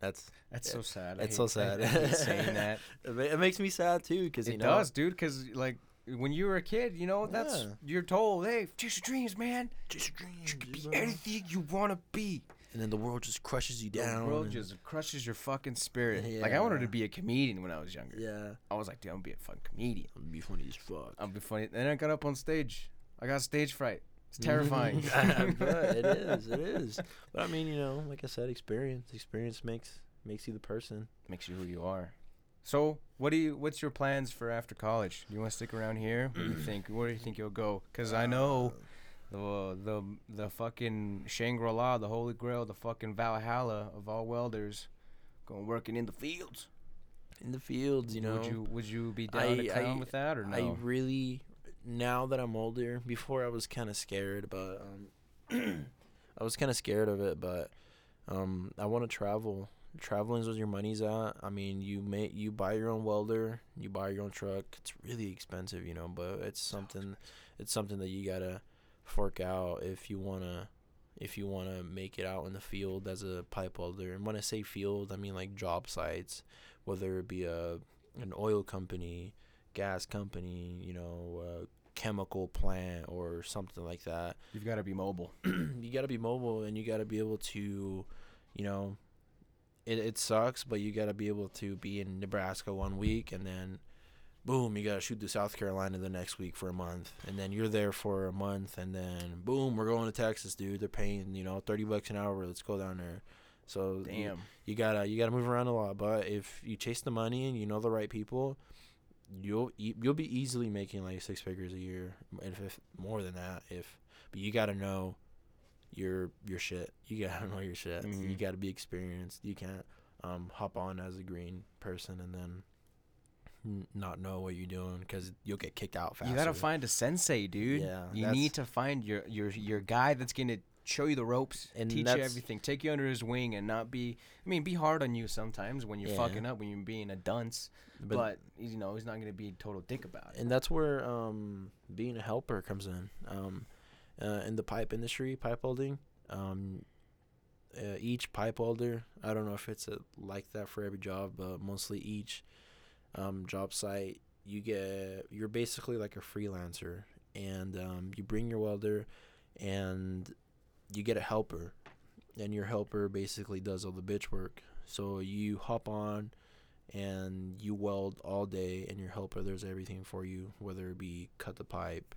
That's That's Yeah. so sad. It's so sad. I saying that. it, it makes me sad too, because you it know, does, dude. Because like when you were a kid, you know that's Yeah. you're told, hey, chase your dreams, man. just your dreams, You can be anything you wanna be. and then the world just crushes you down. The world just crushes your fucking spirit. Like I wanted to be a comedian when I was younger. yeah, I was like, dude, I'm gonna be a fun comedian. I'm gonna be funny as fuck. I'll be funny. Then I got up on stage. I got stage fright. It's terrifying. but it is, it is. But I mean, you know, like I said, experience, experience makes makes you the person. Makes you who you are. So, what do you? What's your plans for after college? Do you want to stick around here? What do you think? Where do you think you'll go? Because I uh, know the the the fucking Shangri La, the Holy Grail, the fucking Valhalla of all welders, going working in the fields. in the fields, you know. would you would you be down to come I- with that or no? I really now that I'm older. Before I was kind of scared, but um, I was kind of scared of it. But um, I want to travel. Traveling's where your money's at. I mean, you may you buy your own welder, you buy your own truck. It's really expensive, you know, but it's something. It's something that you gotta fork out if you wanna. If you want to make it out in the field as a pipe welder, and when I say field, I mean like job sites, whether it be a an oil company, gas company, you know, a chemical plant or something like that. You've got to be mobile. you got to be mobile and you got to be able to, you know, it, it sucks, but you got to be able to be in Nebraska one week and then boom, you got to shoot to South Carolina the next week for a month. And then you're there for a month and then boom, we're going to Texas, dude. They're paying, you know, 30 bucks an hour. Let's go down there. So you- Damn. you gotta you gotta move around a lot but if you chase the money and you know the right people you'll e- you'll be easily making like six figures a year if, if more than that if but you gotta know your your shit you gotta know your shit you Mhm. gotta be experienced you can't um hop on as a green person and then not know what you're doing because you'll get kicked out fast You gotta find a sensei, dude. Yeah, you need to find your your your guy that's gonna show you the ropes, And teach you everything, take you under his wing, and not be. I mean, be hard on you sometimes when you're Yeah. fucking up, when you're being a dunce. But, you know, he's not gonna be a total dick about it. and that's where um, being a helper comes in. Um, uh, in the pipe industry, pipe welding, um, uh, each pipe welder, I don't know if it's uh like that for every job, but mostly each um, job site, you get you're basically like a freelancer, and um, you bring your welder, and you get a helper, and your helper basically does all the bitch work. So you hop on and you weld all day and your helper does everything for you whether it be cut the pipe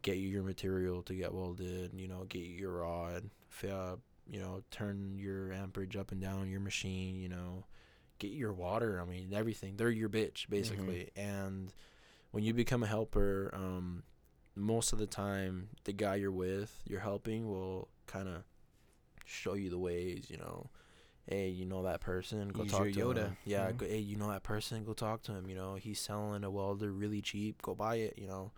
get you your material to get welded you know get you your rod you know turn your amperage up and down your machine you know get your water i mean everything. They're your bitch basically. And when you become a helper um most of the time the guy you're with you're helping will kind of show you the ways you know hey you know that person? Go talk to Yoda, him. Yeah know? go, hey you know that person? Go talk to him you know? He's selling a welder really cheap. Go buy it you know?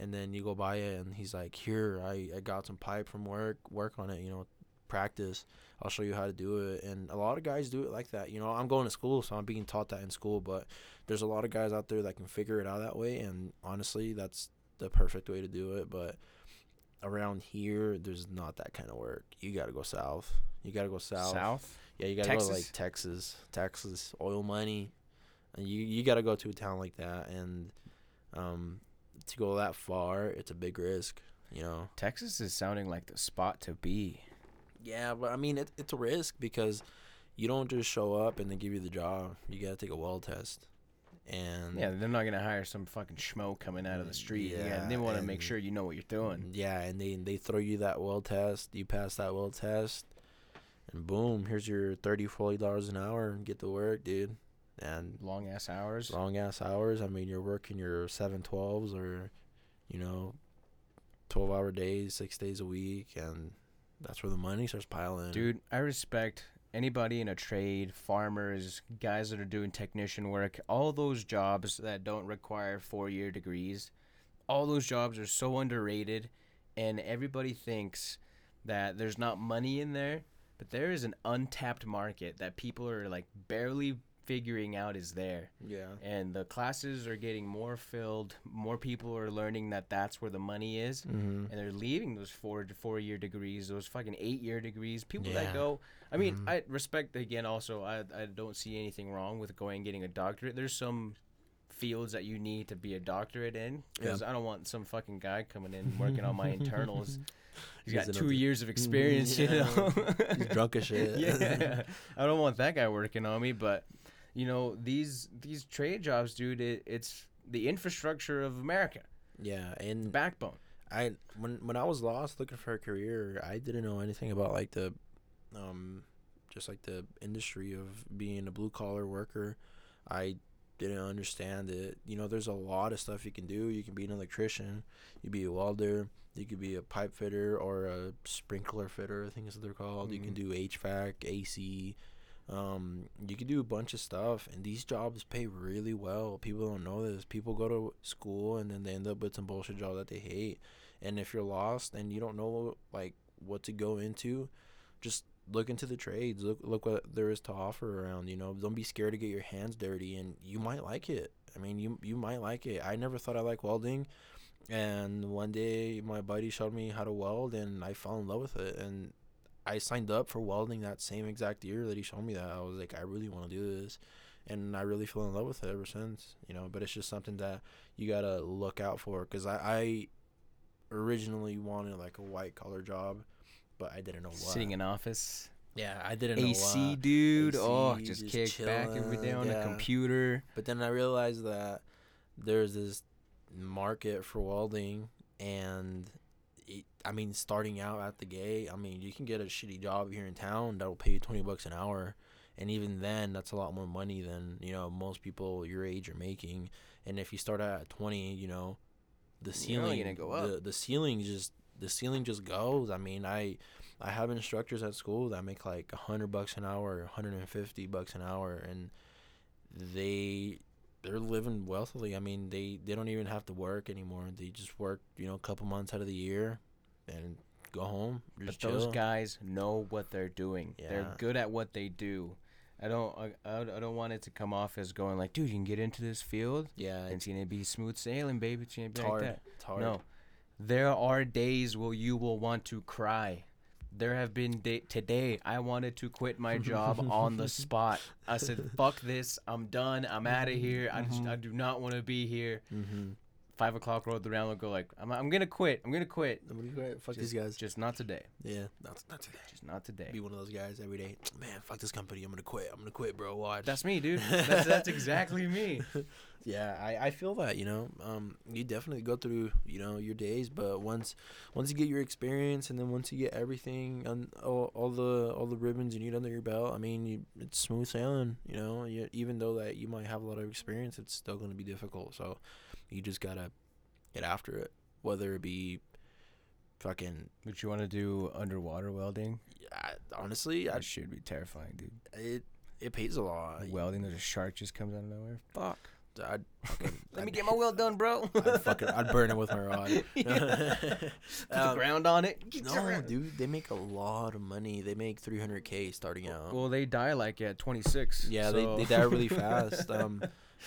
And then you go buy it and he's like here i, I got some pipe from work work on it you know practice. I'll show you how to do it. And a lot of guys do it like that you know? I'm going to school so i'm being taught that in school but there's a lot of guys out there that can figure it out that way and honestly that's the perfect way to do it but around here there's not that kind of work. You gotta go south. You gotta go south, South. yeah you gotta go to like texas. Texas oil money. And you you gotta go to a town like that and um to go that far it's a big risk you know? Texas is sounding like the spot to be. yeah but i mean it, it's a risk because you don't just show up and they give you the job. You gotta take a weld test and Yeah, they're not gonna hire some fucking schmo coming out of the street. Yeah, Yeah, they want to make sure you know what you're doing. Yeah, and they they throw you that weld test. You pass that weld test, and boom, here's your thirty, forty dollars an hour and get to work, dude. And Long ass hours. long ass hours. I mean, you're working your seven twelves or, you know, twelve hour days, six days a week, and that's where the money starts piling. Dude, I respect anybody in a trade, farmers, guys that are doing technician work, all those jobs that don't require four year degrees. All those jobs are so underrated, and everybody thinks that there's not money in there, but there is an untapped market that people are like barely figuring out is there. Yeah. And the classes are getting more filled. More people are learning that that's where the money is. Mm-hmm. And they're leaving those four four year degrees, those fucking eight year degrees. People Yeah. that go, I mean, Mhm. I respect again. Also, I I don't see anything wrong with going and getting a doctorate. There's some fields that you need to be a doctorate in because I don't want some fucking guy coming in working on my internals. He's got two years of experience, you Yeah. know. He's drunk as shit. yeah, I don't want that guy working on me. But you know, these these trade jobs, dude, it, it's the infrastructure of America, Yeah, and backbone. I when when I was lost looking for a career, I didn't know anything about like the, um, just like the industry of being a blue collar worker. I didn't understand it. You know, there's a lot of stuff you can do. You can be an electrician, you be a welder, you could be a pipe fitter or a sprinkler fitter. I think is what they're called. You can Mhm. do HVAC, AC. Um, you can do a bunch of stuff, and these jobs pay really well. People don't know this. People go to school and then they end up with some bullshit job that they hate. And if you're lost and you don't know like what to go into, just look into the trades. Look look what there is to offer around. You know, don't be scared to get your hands dirty, and you might like it. I mean, you you might like it. I never thought I liked welding, and one day my buddy showed me how to weld, and I fell in love with it. And I signed up for welding that same exact year that he showed me that. I was like, I really want to do this, and I really fell in love with it ever since. You know, but it's just something that you gotta look out for, cause I, I originally wanted like a white collar job, but I didn't know what. Sitting in office, yeah, I didn't know AC, dude. AC, oh, just, just kick back every day on chilling, a computer. But then I realized that there's this market for welding, and I mean, starting out at the gate, I mean, you can get a shitty job here in town that'll pay you twenty bucks an hour, and even then, that's a lot more money than you know most people your age are making. And if you start out at twenty, you know, the ceiling, gonna go up. the the ceiling just the ceiling just goes. I mean, I I have instructors at school that make like a hundred bucks an hour, hundred and fifty bucks an hour, and they they're living wealthily. I mean, they they don't even have to work anymore. They just work, you know, a couple months out of the year, and go home. But those chill. guys know what they're doing. They're good at what they do. I don't. I, I don't want it to come off as going like, dude, you can get into this field yeah, and it's, it's gonna be smooth sailing, baby. It's gonna be it's like hard. that. It's hard. No, there are days where you will want to cry. There have been day- today I wanted to quit my job on the spot. I said, "Fuck this! I'm done. I'm out of here. I just, I do not want to be here." Mm-hmm. Five o'clock rolled around. I go like, "I'm, I'm gonna quit. I'm gonna quit." Fuck Just- these guys. Just not today. Yeah, not not today. Just not today. Be one of those guys every day. Man, fuck this company. I'm gonna quit. I'm gonna quit, bro. Watch. That's me, dude. That's, that's exactly me. yeah, I, I feel that, you know. Um you definitely go through, you know, your days, but once once you get your experience and then once you get everything on all, all the all the ribbons you need under your belt, I mean, you, it's smooth sailing, you know. You, even though that you might have a lot of experience, it's still to be difficult. So, you just got to get after it, whether it be fucking Would you want to do underwater welding? I, honestly, I, That should be terrifying, dude. it it pays a lot. welding, there's a shark just comes out of nowhere. Fuck. I'd fucking, Let me I'd- get my weld done, bro. I'd fucking I'd burn it with my rod. Put the Um, ground on it. Get No, dude, they make a lot of money. They make 300k starting out. Well, they die like at 26. yeah, so- they, they die really fast. Um,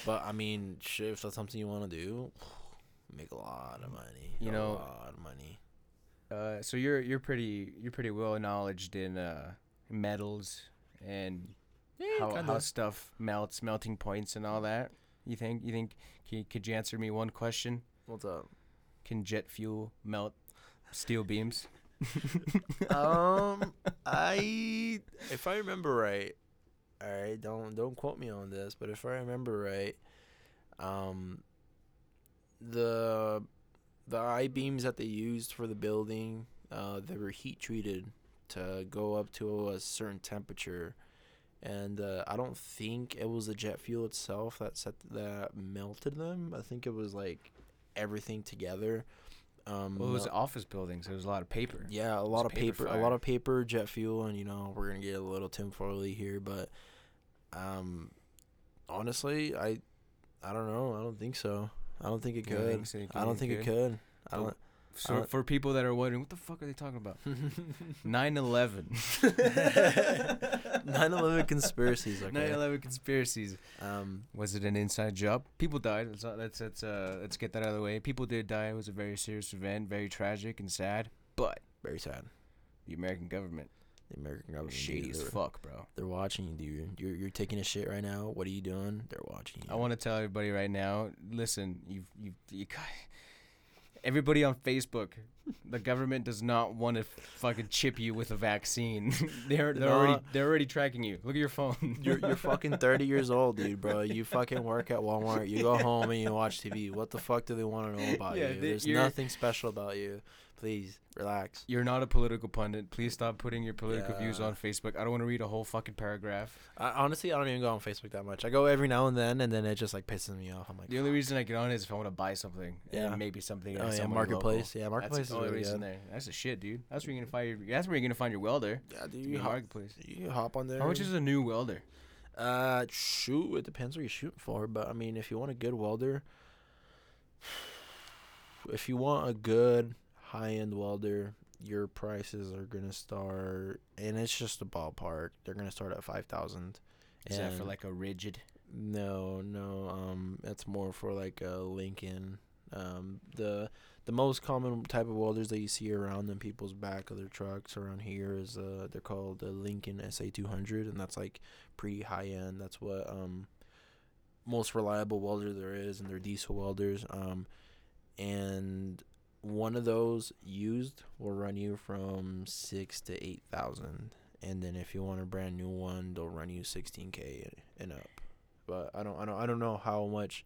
but I mean, shit, if that's something you want to do, make a lot of money. You know, a lot of money. Uh, so you're you're pretty you're pretty well knowledged in uh, metals and how, how stuff melts, melting points, and all that. You think you think can could you answer me one question? What's up? Can jet fuel melt steel beams? um, I if I remember right, all right, don't don't quote me on this, but if I remember right, um, the the I beams that they used for the building, uh, they were heat treated to go up to a certain temperature, and uh, I don't think it was the jet fuel itself that set that melted them. I think it was like everything together. Um, Well, it was mel- office buildings. There was a lot of paper. yeah, a lot of paper paper, a lot of paper, jet fuel, and you know we're gonna get a little tinfoily here, but um, honestly, I, I don't know. I don't think so. I don't think it You don't could. think so? You I don't think it could. I don't. So for people that are wondering, what the fuck are they talking about? 9/11. 9/11 conspiracies. Okay. 9/11 conspiracies. Um. Was it an inside job? People died. Let's not, let's let's uh let's get that out of the way. People did die. It was a very serious event, very tragic and sad. But Very sad. the American government, The American government. shady dude, as fuck, bro. They're watching you, dude. You're you're taking a shit right now. What are you doing? They're watching you. I want to tell everybody right now. Listen, you've you've you got everybody on Facebook. The government does not want to fucking chip you with a vaccine. they're they're already they're already tracking you. Look at your phone. You're you're fucking 30 years old, dude, bro. You fucking work at Walmart. You go home and you watch TV. What the fuck do they want to know about Yeah, you? they- There's nothing special about you. Please relax. You're not a political pundit. Please stop putting your political views on Facebook. I don't want to read a whole fucking paragraph. I, honestly, I don't even go on Facebook that much. I go every now and then, and then it just like pisses me off. I'm like, The only reason I get on is if I want to buy something. Yeah. And maybe something. oh yeah, marketplace. Yeah, marketplace That's is the only really reason good. there. That's the shit, dude. That's where you're gonna find your. That's where you're gonna find your welder. Yeah, dude, you hop, marketplace. you hop on there. How much is a new welder? Uh, shoot, it depends what you're shooting for. But I mean, if you want a good welder, if you want a good high end welder, your prices are gonna start, and it's just a ballpark. They're gonna start at five thousand. Is that for like a rigid? No, no. Um, that's more for like a Lincoln. Um, the the most common type of welders that you see around in people's back of their trucks around here is uh they're called the Lincoln SA two hundred, and that's like pretty high end. That's what um most reliable welder there is, and they're diesel welders. Um, and one of those used will run you from six to eight thousand, and then if you want a brand new one, they'll run you sixteen k and up. But I don't, I don't, I don't know how much.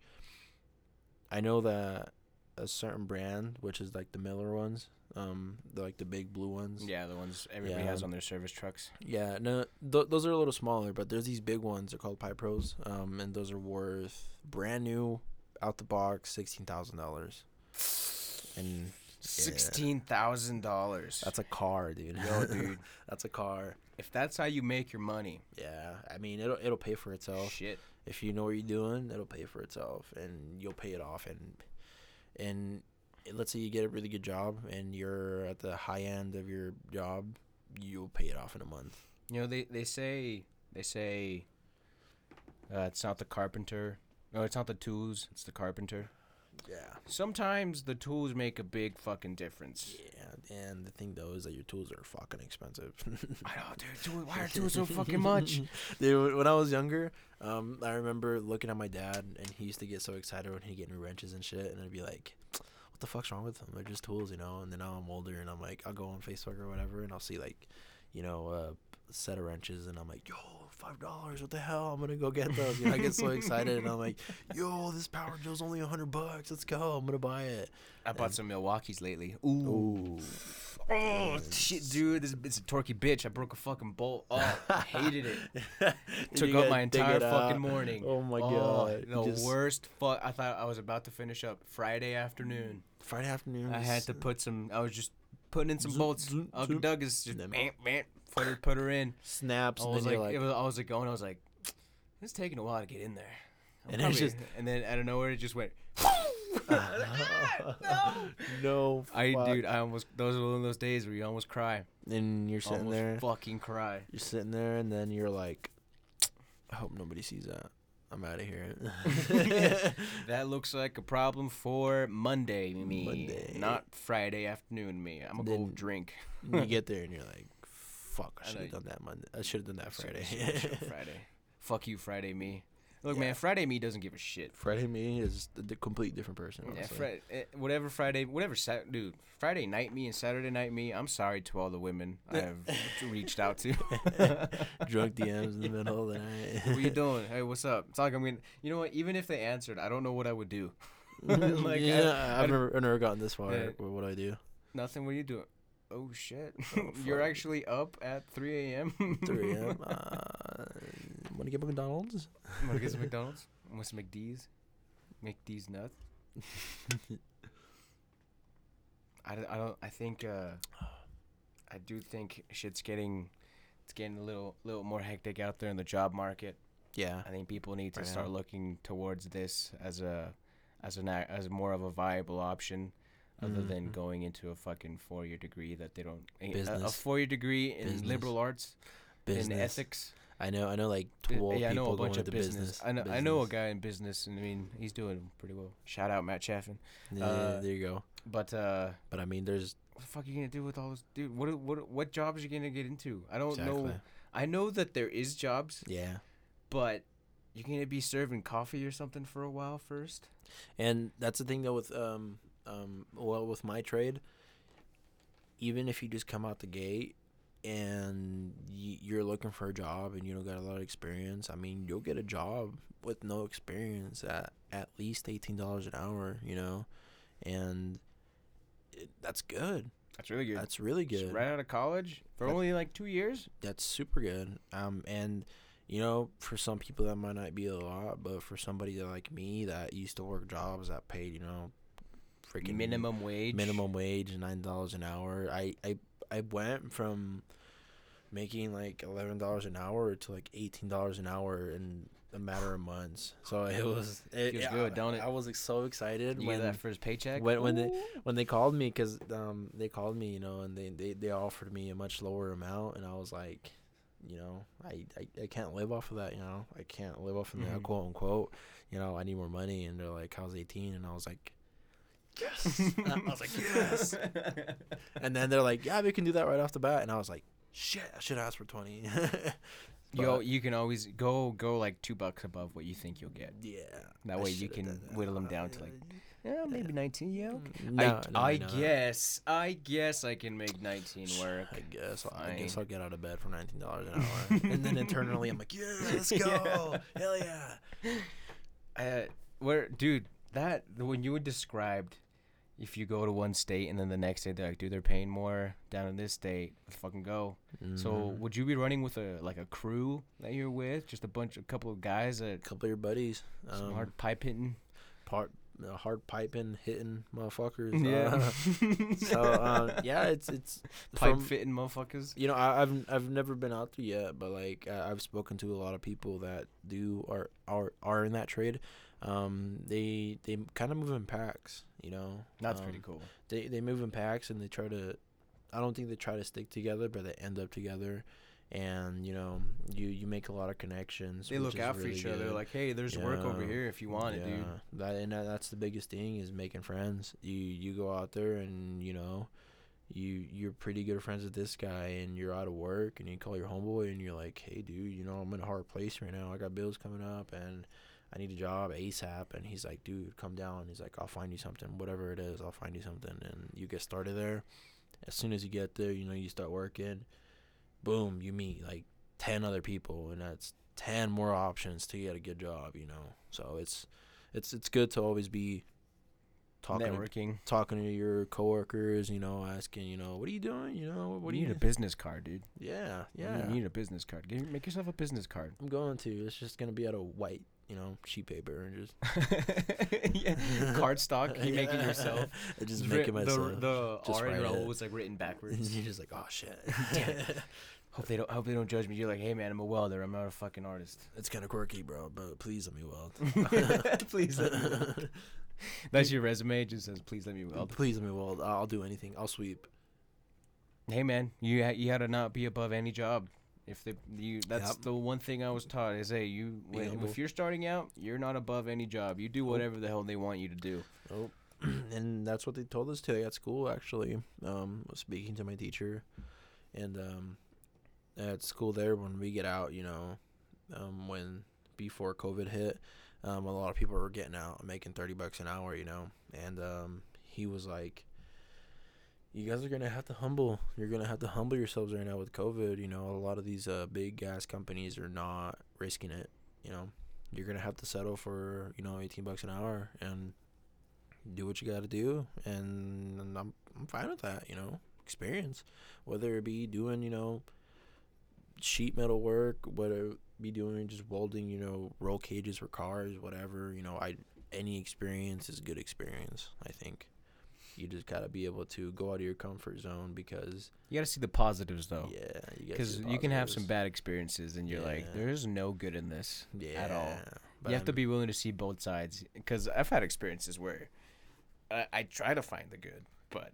I know that a certain brand, which is like the Miller ones, um, the, like the big blue ones. Yeah, the ones everybody Yeah. has on their service trucks. Yeah, no, th- those are a little smaller, but there's these big ones. They're called Pipe Pros, um, and those are worth brand new, out the box, sixteen thousand dollars. And Sixteen thousand dollars. that's a car, dude. Yo, dude. that's a car. If that's how you make your money, Yeah, I mean it'll it'll pay for itself shit. if you know what you're doing. It'll pay for itself, and you'll pay it off. And and let's say you get a really good job, and you're at the high end of your job, you'll pay it off in a month. You know they they say they say uh, it's not the carpenter. No, it's not the tools. It's the carpenter. Yeah. Sometimes the tools make a big fucking difference. Yeah, and the thing though is that your tools are fucking expensive. I don't know, dude. Tool, why are tools so fucking much? Dude, when I was younger, um, I remember looking at my dad, and he used to get so excited when he'd get new wrenches and shit, and I'd be like, "What the fuck's wrong with them? They're just tools, you know." And then now I'm older, and I'm like, I'll go on Facebook or whatever, and I'll see like, you know, a set of wrenches, and I'm like, "Yo, five dollars? What the hell? I'm gonna go get those." You know, I get so excited, and I'm like, "Yo, this power drill's only a hundred bucks. Let's go. I'm gonna buy it." I bought some Milwaukee's lately. Ooh. Ooh. Oh shit, dude! This it's a torquey bitch. I broke a fucking bolt. Oh, I hated it. Took up my entire fucking out. morning. Oh my Oh, god. The just- worst fuck. I thought I was about to finish up Friday afternoon. Friday afternoon. I had to put some. I was just putting in some Zoop, bolts. zoop, Uncle zoop. Doug is just Then- bam, bam, put her, put her in. snaps, I and was then like, you're like, it was, I was like going. I was like, it's taking a while to get in there. I'm And it's just- and then out of nowhere it just went. no, I fuck. dude, I almost those were one of those days where you almost cry. And you're sitting Almost there, fucking cry. you're sitting there, and then you're like, I hope nobody sees that. I'm out of here. That looks like a problem for Monday me, Monday. not Friday afternoon me. I'm gonna go drink. You get there, and you're like, fuck, I should have done that Monday. I should have done that Friday. Friday. Fuck you, Friday me. Look, Yeah. man, Friday me doesn't give a shit. Friday me is a d- complete different person. Yeah. Fri- eh, whatever Friday, whatever Sat, dude. Friday night me and Saturday night me. I'm sorry to all the women I have reached out to. Drunk DMs in the middle of the night. what are you doing? Hey, what's up? It's like I'm gonna. You know what? Even if they answered, I don't know what I would do. Like, I- yeah, I- I've never, I've never gotten this far. Yeah. What would I do? Nothing. What are you doing? Oh shit! Oh, You're actually up at 3 a.m. 3 a.m. Uh, Want to get McDonald's? Want to get some McDonald's? Want some McD's? McD's nut. I, don't- I don't. I think. Uh, I do think shit's getting. It's getting a little little more hectic out there in the job market. Yeah. I think people need to Right start now. looking towards this as a as an as more of a viable option. other than Mhm. going into a fucking four year degree that they don't. a- A, a four year degree in Business. liberal arts business in ethics. I know. I know. Like twelve yeah, I know people a bunch of business. business. I know I know a guy in business, and I mean he's doing pretty well. Shout out Matt Chaffin. Yeah, uh, there you go. But uh, But I mean, there's what the fuck are you gonna do with all this, dude? What what what jobs are you gonna get into? I don't exactly. know. I know that there is jobs, Yeah, but you're gonna be serving coffee or something for a while first. and that's the thing though with um um well with my trade. Even if you just come out the gate and you're looking for a job and you don't got a lot of experience, I mean, you'll get a job with no experience at at least eighteen dollars an hour. You know, and it, that's good. That's really good. That's really Just good. Right out of college for That- only like two years. that's super good. Um, and you know, for some people that might not be a lot, but for somebody like me that used to work jobs that paid, you know, freaking minimum wage. minimum wage, nine dollars an hour. I I I went from making like eleven dollars an hour to like eighteen dollars an hour in a matter of months. So it was it Feels yeah, good, don't it? I was like, so excited You when that first paycheck. when- when they- when they called me because um they called me you know and they, they they offered me a much lower amount and i was like you know i i, I can't live off of that you know i can't live off of that Mhm. quote unquote you know i need more money and they're like how's 18 and i was like yes i was like yes and then they're like yeah we can do that right off the bat and i was like shit i should ask for 20 Yo, you can always go go like two bucks above what you think you'll get. yeah That I way you can whittle them down to, like, Yeah, maybe nineteen. Yeah. Okay. no, I, no, I no. guess I guess I can make nineteen work. I guess I guess I'll get out of bed for nineteen dollars an hour, and then internally I'm like, yeah, let's go, Yeah. hell yeah. Uh, where, dude, that when you had described, if you go to one state and then the next day they're like, dude, they're paying more down in this state. Let's fucking go. So Mhm. would you be running with a like a crew that you're with, just a bunch, a couple of guys a couple of your buddies, some um, hard pipe hitting? part uh, hard piping, hitting motherfuckers. Yeah. uh, so um, yeah, it's it's pipe from- fitting motherfuckers. You know, I, I've I've never been out there yet, but like uh, I've spoken to a lot of people that do are are are in that trade. Um, they they kind of move in packs. You know, That's Um, pretty cool. they they move in packs and they try to I don't think they try to stick together, but they end up together. And you know, you you make a lot of connections. They look out for really each other. good. Like, hey, there's work over here if you want it, dude. Yeah, That and that, that's the biggest thing is making friends. You you go out there and you know, you you're pretty good friends with this guy and you're out of work and you call your homeboy and you're like, hey dude, you know I'm in a hard place right now. I got bills coming up and I need a job ASAP. And he's like, dude, come down. He's like, I'll find you something, whatever it is. I'll find you something. And you get started there. As soon as you get there, you know you start working. Boom, you meet like ten other people and that's 10 more options to get a good job you know so it's it's it's good to always be talking to, talking to your coworkers you know asking you know what are you doing you know what do you you need a business card, dude. yeah yeah. You need a business card. Get, make yourself a business card. i'm going to it's just gonna be out of white you know sheet paper and just yeah. Card stock. You make it yourself. I just It's make it myself The, the R and roll was like written backwards. you're just like oh shit hope they don't. Hope they don't judge me. You're like, hey man, I'm a welder. I'm not a fucking artist. it's kind of quirky bro but please let me weld Please let me weld. That's your resume. It just says, please let me weld. please let me weld i'll do anything i'll sweep Hey man, you ha- you had to not be above any job. If they you that's Yep. the one thing I was taught is hey you when, if you're starting out you're not above any job. You do whatever the hell they want you to do. Oh, and that's what they told us today at school. Actually, um, was speaking to my teacher, and um, at school there when we get out, you know, um, when before COVID hit, um, a lot of people were getting out making thirty bucks an hour, you know, and um, he was like. You guys are gonna have to humble. You're gonna have to humble yourselves right now with COVID. You know, a lot of these uh, big gas companies are not risking it. You know, you're gonna have to settle for you know 18 bucks an hour and do what you got to do and, and I'm I'm fine with that, you know. Experience whether it be doing, you know, sheet metal work, whether it be doing just welding, you know, roll cages for cars, whatever, you know, I any experience is good experience, I think. You just got to be able to go out of your comfort zone because You got to see the positives though. yeah, Because see you can have some bad experiences and you're like, there's no good in this. yeah, at all. you have to I'm- be willing to see both sides. Because I've had experiences where I, I try to find the good, but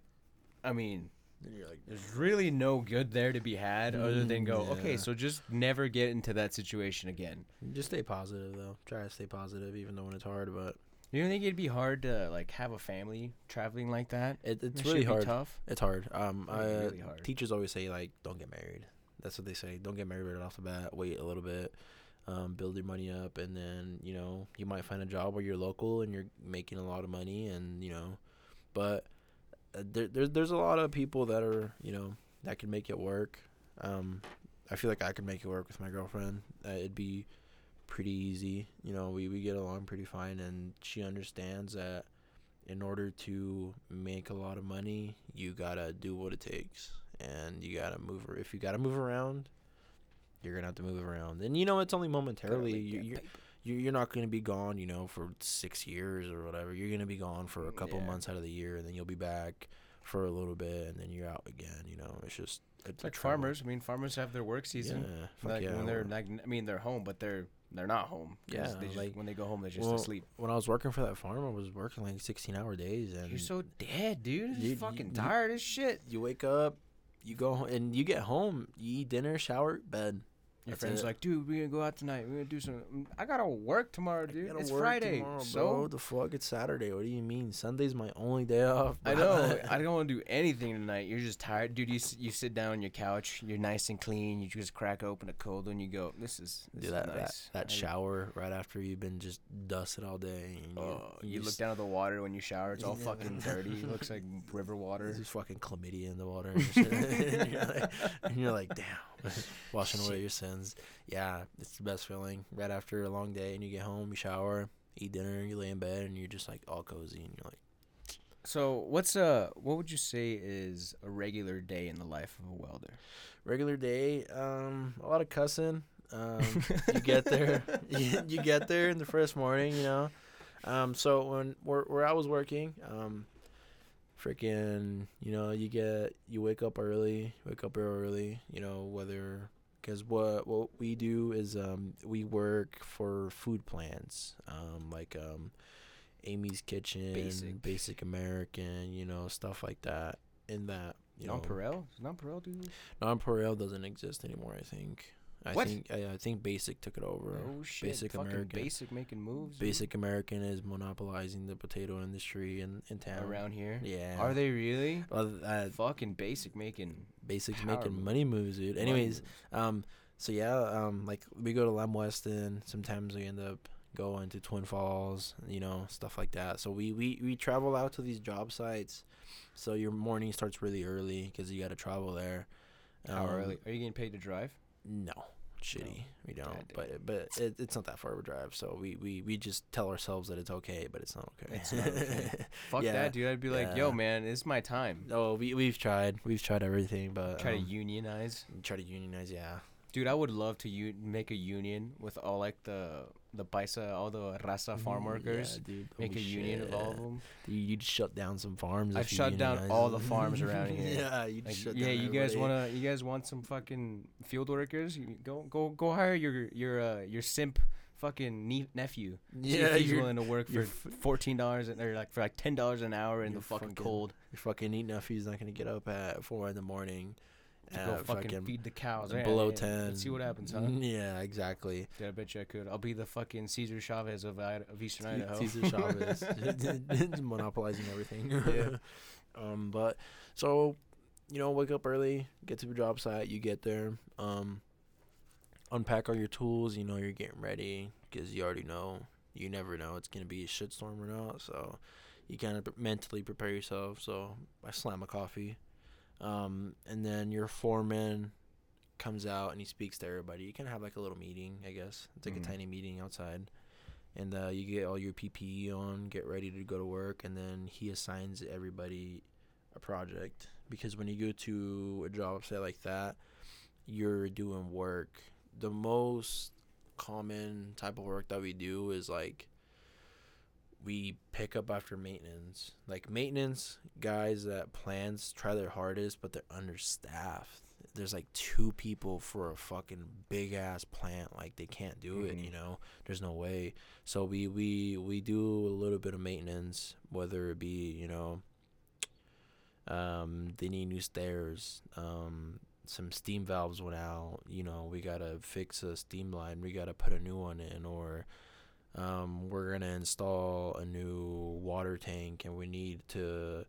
I mean, you're like, there's really no good there to be had other than go, Mm, okay, so just never get into that situation again. just stay positive though. Try to stay positive, even though when it's hard. But You don't think it'd be hard to like have a family traveling like that? it, it's That really hard. Tough. It's hard. Um, Really, I, really hard. teachers always say like, don't get married. That's what they say. Don't get married right off the bat. Wait a little bit. Um, build your money up, and then you know you might find a job where you're local and you're making a lot of money, and you know, but uh, there, there's there's a lot of people that are you know that can make it work. Um, I feel like I could make it work with my girlfriend. Uh, it'd be pretty easy. You know, we, we get along pretty fine, and she understands that in order to make a lot of money, you gotta do what it takes, and you gotta move. If you gotta move around, you're gonna have to move around, and you know it's only momentarily. You, you're, you- you're not gonna be gone, you know, for six years or whatever. You're gonna be gone for a couple Yeah. months out of the year, and then you'll be back for a little bit, and then you're out again. You know, it's just It's like farmers. I mean, farmers have their work season. Yeah, like yeah. when they're like, I mean, they're home, but they're they're not home. Yeah, they just, like- when they go home, they're just Well, asleep. when I was working for that farm, I was working like 16 hour days, and You're so dead, dude. You're You- you- fucking you- tired as shit. you wake up, you go home, and you get home, you eat dinner, shower, bed. Your That's friends it. like, dude, we're gonna go out tonight. We're gonna do some. Mm, I gotta work tomorrow, dude. It's Friday, tomorrow, so. The fuck, it's Saturday. What do you mean? Sunday's my only day off. I know. I don't want to do anything tonight. You're just tired, dude. You you sit down on your couch. You're nice and clean. You just crack open a cold and you go, this is this do is that, nice. that that I- shower right after you've been just dusted all day. And Oh, you, look just- down at the water when you shower. It's all Yeah. fucking dirty. It looks like river water. There's fucking chlamydia in the water, and, you're, like, and you're like, damn, washing away your sins. Yeah, it's the best feeling. Right after a long day, and you get home, you shower, eat dinner, you lay in bed, and you're just like all cozy, and you're like, So what's uh what would you say is a regular day in the life of a welder? regular day. Um, a lot of cussing. Um, you get there, you, you get there in the first morning, you know. Um, so when where where I was working, um, freaking, you know, you get you wake up early, wake up real early, you know, whether because what what we do is um we work for food plants, um like um Amy's Kitchen, Basic. Basic American, you know, stuff like that. In that, you know, Nonpareil? Is Nonpareil do? Nonpareil doesn't exist anymore. I think. I What? think I, I think Basic took it over. Oh shit! Basic fucking American. basic making moves. dude. Basic American is monopolizing the potato industry in in town. around here. Yeah. Are they really? Well, uh, Fucking basic making. Basic's making move. money moves, dude. Anyways, moves. um, so yeah, um, like we go to Lamb Weston. Sometimes we end up going to Twin Falls, you know, stuff like that. So we we we travel out to these job sites. So your morning starts really early because you got to travel there. how Um, early? Are you getting paid to drive? No, shitty. No. We don't. But but it, it's not that far of a drive, so we, we, we just tell ourselves that it's okay, but it's not okay. It's not okay. Fuck Yeah, that, dude. I'd be like, yo, man, it's my time. no, we we've tried. We've tried everything, but Try um, to unionize, try to unionize. Yeah. dude. I would love to u- make a union with all like the the paisa, all the raza farm workers. Yeah, dude. Make a union of all of them. Dude, you'd shut down some farms. I've shut down all the farms around here. yeah, you'd Like, shut yeah, down you guys wanna, you guys want some fucking field workers? You go, go, go hire your your uh, your simp fucking nie- nephew. Yeah, if he's willing to work for fourteen dollars or like for like ten dollars an hour in the fucking, fucking cold your fucking neat nephew's not gonna get up at four in the morning. To go fucking, feed the cows. Yeah, below yeah, ten. Let's see what happens, huh? Yeah, exactly. Yeah, I bet you I could. I'll be the fucking Cesar Chavez of, of Eastern Idaho. Cesar Chavez monopolizing everything. Yeah. um, but so you know, wake up early, get to the job site. You get there, um, unpack all your tools. You know, you're getting ready because you already know. You never know it's gonna be a shitstorm or not. So you kind of mentally prepare yourself. So I slam a coffee, um, and then your foreman comes out and he speaks to everybody. You can have like a little meeting, I guess. It's like Mhm. a tiny meeting outside and uh, you get all your PPE on, get ready to go to work, and then he assigns everybody a project. Because when you go to a job site like that, you're doing work. The most common type of work that we do is like we pick up after maintenance. Like maintenance guys that plans try their hardest, but they're understaffed. there's like two people for a fucking big ass plant. Like they can't do it. Mhm. You know, there's no way. So we we we do a little bit of maintenance, whether it be you know, um, they need new stairs. Um, some steam valves went out. You know, we gotta fix a steam line. We gotta put a new one in, or um, we're gonna install a new water tank, and we need to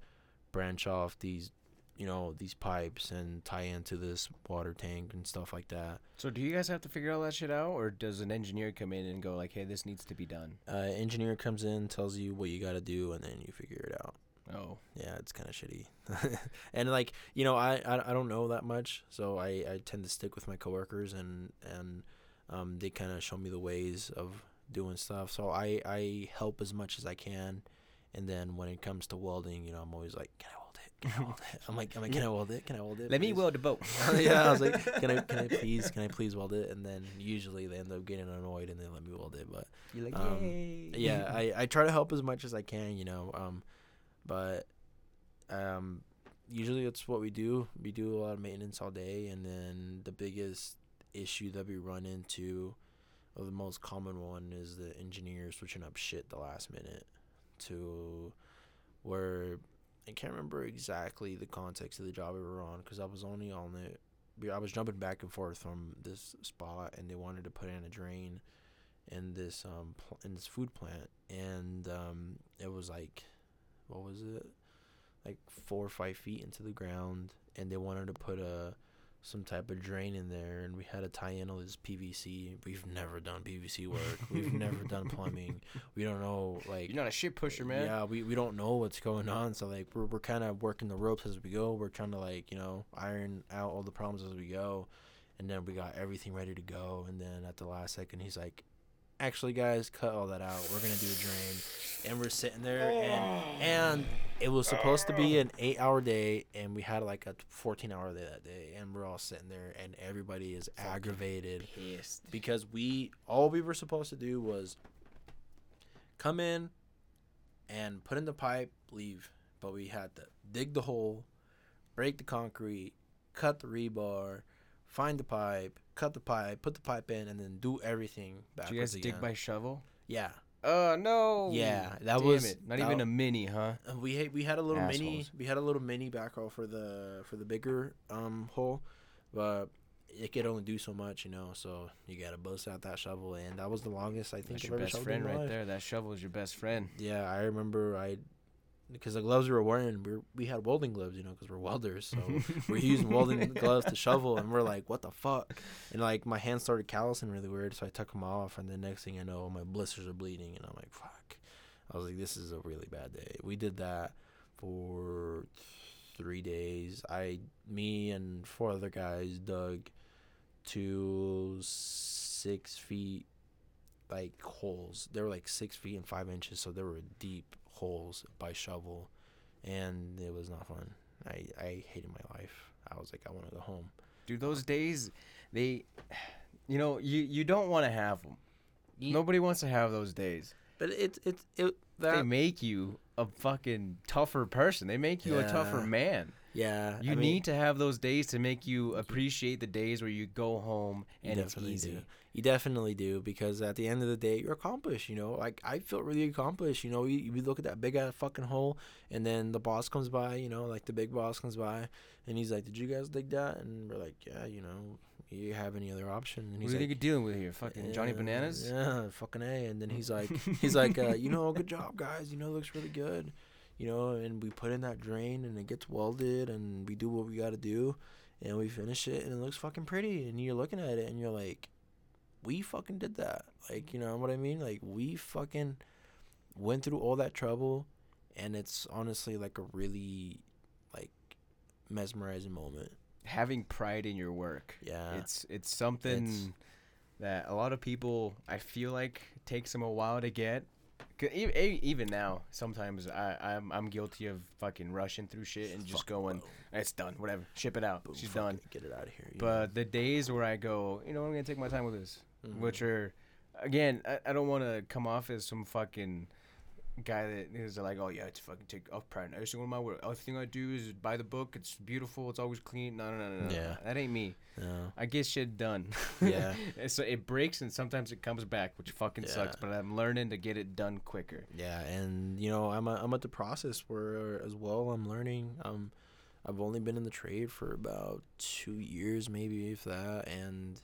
branch off these, you know, these pipes and tie into this water tank and stuff like that. So do you guys have to figure all that shit out, or does an engineer come in and go like, "Hey, this needs to be done"? Uh, engineer comes in, tells you what you gotta do, and then you figure it out. Oh, yeah, it's kind of shitty. and like you know, I, I I don't know that much, so I I tend to stick with my coworkers and and um they kind of show me the ways of doing stuff. So I I help as much as I can, and then when it comes to welding, you know, I'm always like, can I weld it? Can I weld it? I'm like, I'm like, can I weld it? Can I weld it? let me weld the boat. yeah, I was like, can I can I please can I please weld it? And then usually they end up getting annoyed and they let me weld it, but You're like, um, "Yay." yeah I, I try to help as much as i can you know um but um usually it's what we do we do a lot of maintenance all day and then the biggest issue that we run into the most common one is the engineer switching up shit the last minute to where i can't remember exactly the context of the job we were on because i was only on it I was jumping back and forth from this spot, and they wanted to put in a drain in this um pl- in this food plant, and um it was like, what was it, like four or five feet into the ground, and they wanted to put a some type of drain in there, and we had to tie in all this PVC. We've never done PVC work. We've never done plumbing. We don't know like You're not a shit pusher, man. yeah, we, we don't know what's going on, so like we're we're kind of working the ropes as we go. We're trying to like you know iron out all the problems as we go, and then we got everything ready to go. And then at the last second, he's like, "Actually, guys, cut all that out. We're gonna do a drain." And we're sitting there, and oh. and it was supposed to be oh. an eight hour day, and we had like a fourteen hour day that day, and we're all sitting there, and everybody is aggravated Pissed. because we all we were supposed to do was come in and put in the pipe, leave. But we had to dig the hole, break the concrete, cut the rebar, find the pipe, cut the pipe, put the pipe in, and then do everything backwards Did you guys again. dig by shovel? yeah, Oh no. Yeah, that Damn was- it. Not that- even a mini, huh? Uh, we had, we had a little mini we had a little mini backhoe for the for the bigger um hole, but it could only do so much, you know. So you gotta bust out that shovel, and that was the longest I think That's your best friend right life. there. That shovel is your best friend. Yeah, I remember I, because the gloves we were wearing, we we had welding gloves, you know, because we're welders, so we're using welding gloves to shovel, and we're like, what the fuck? And like my hands started callousing really weird, so I took them off, and the next thing I know, my blisters are bleeding, and I'm like, fuck. I was like, this is a really bad day. We did that for three days. I, me, and four other guys dug to six feet like holes. They were like six feet and five inches, so they were deep holes by shovel, and it was not fun. I I hated my life. I was like, I want to go home. Dude, those days, they, you know, you you don't want to have them. Ye- Nobody wants to have those days. But it's it's it They that make you a fucking tougher person. They make you a tougher man. yeah. You I mean, need to have those days to make you appreciate the days where you go home and it's easy. do. You definitely do because at the end of the day, you're accomplished. You know, like I felt really accomplished. You know, you, you look at that big ass fucking hole, and then the boss comes by. You know, like the big boss comes by, and he's like, "Did you guys dig that?" And we're like, "Yeah, you know, you have any other option?" And What he's do you like, you're dealing with here? Fucking Johnny Bananas? Yeah, fucking a. And then he's like, he's like, uh, you know, good job, guys. You know, it looks really good. You know, and we put in that drain, and it gets welded, and we do what we got to do, and we finish it, and it looks fucking pretty. And you're looking at it, and you're like, we fucking did that. Like, you know what I mean? Like, we fucking went through all that trouble, and it's honestly like a really, like, mesmerizing moment. Having pride in your work. Yeah. It's it's something It's- that a lot of people I feel like takes them a while to get. Even now, sometimes I, I'm I'm guilty of fucking rushing through shit and just Fuck, going, boom, it's done, whatever, ship it out, boom, she's done. it, Get it out of here. you know? But the days where I go, you know, I'm gonna take my time with this, Mhm. which are, again, I, I don't want to come off as some fucking guy that is like, oh yeah, it's fucking take off pride in every single one of my work. Everything I do is by the book. It's beautiful. It's always clean. No, no, no, no. no. Yeah. that ain't me. No. I get shit done. Yeah. so it breaks and sometimes it comes back, which fucking sucks. But I'm learning to get it done quicker. Yeah, and you know, I'm a, I'm at the process where as well I'm learning. Um, I've only been in the trade for about two years, maybe if that, and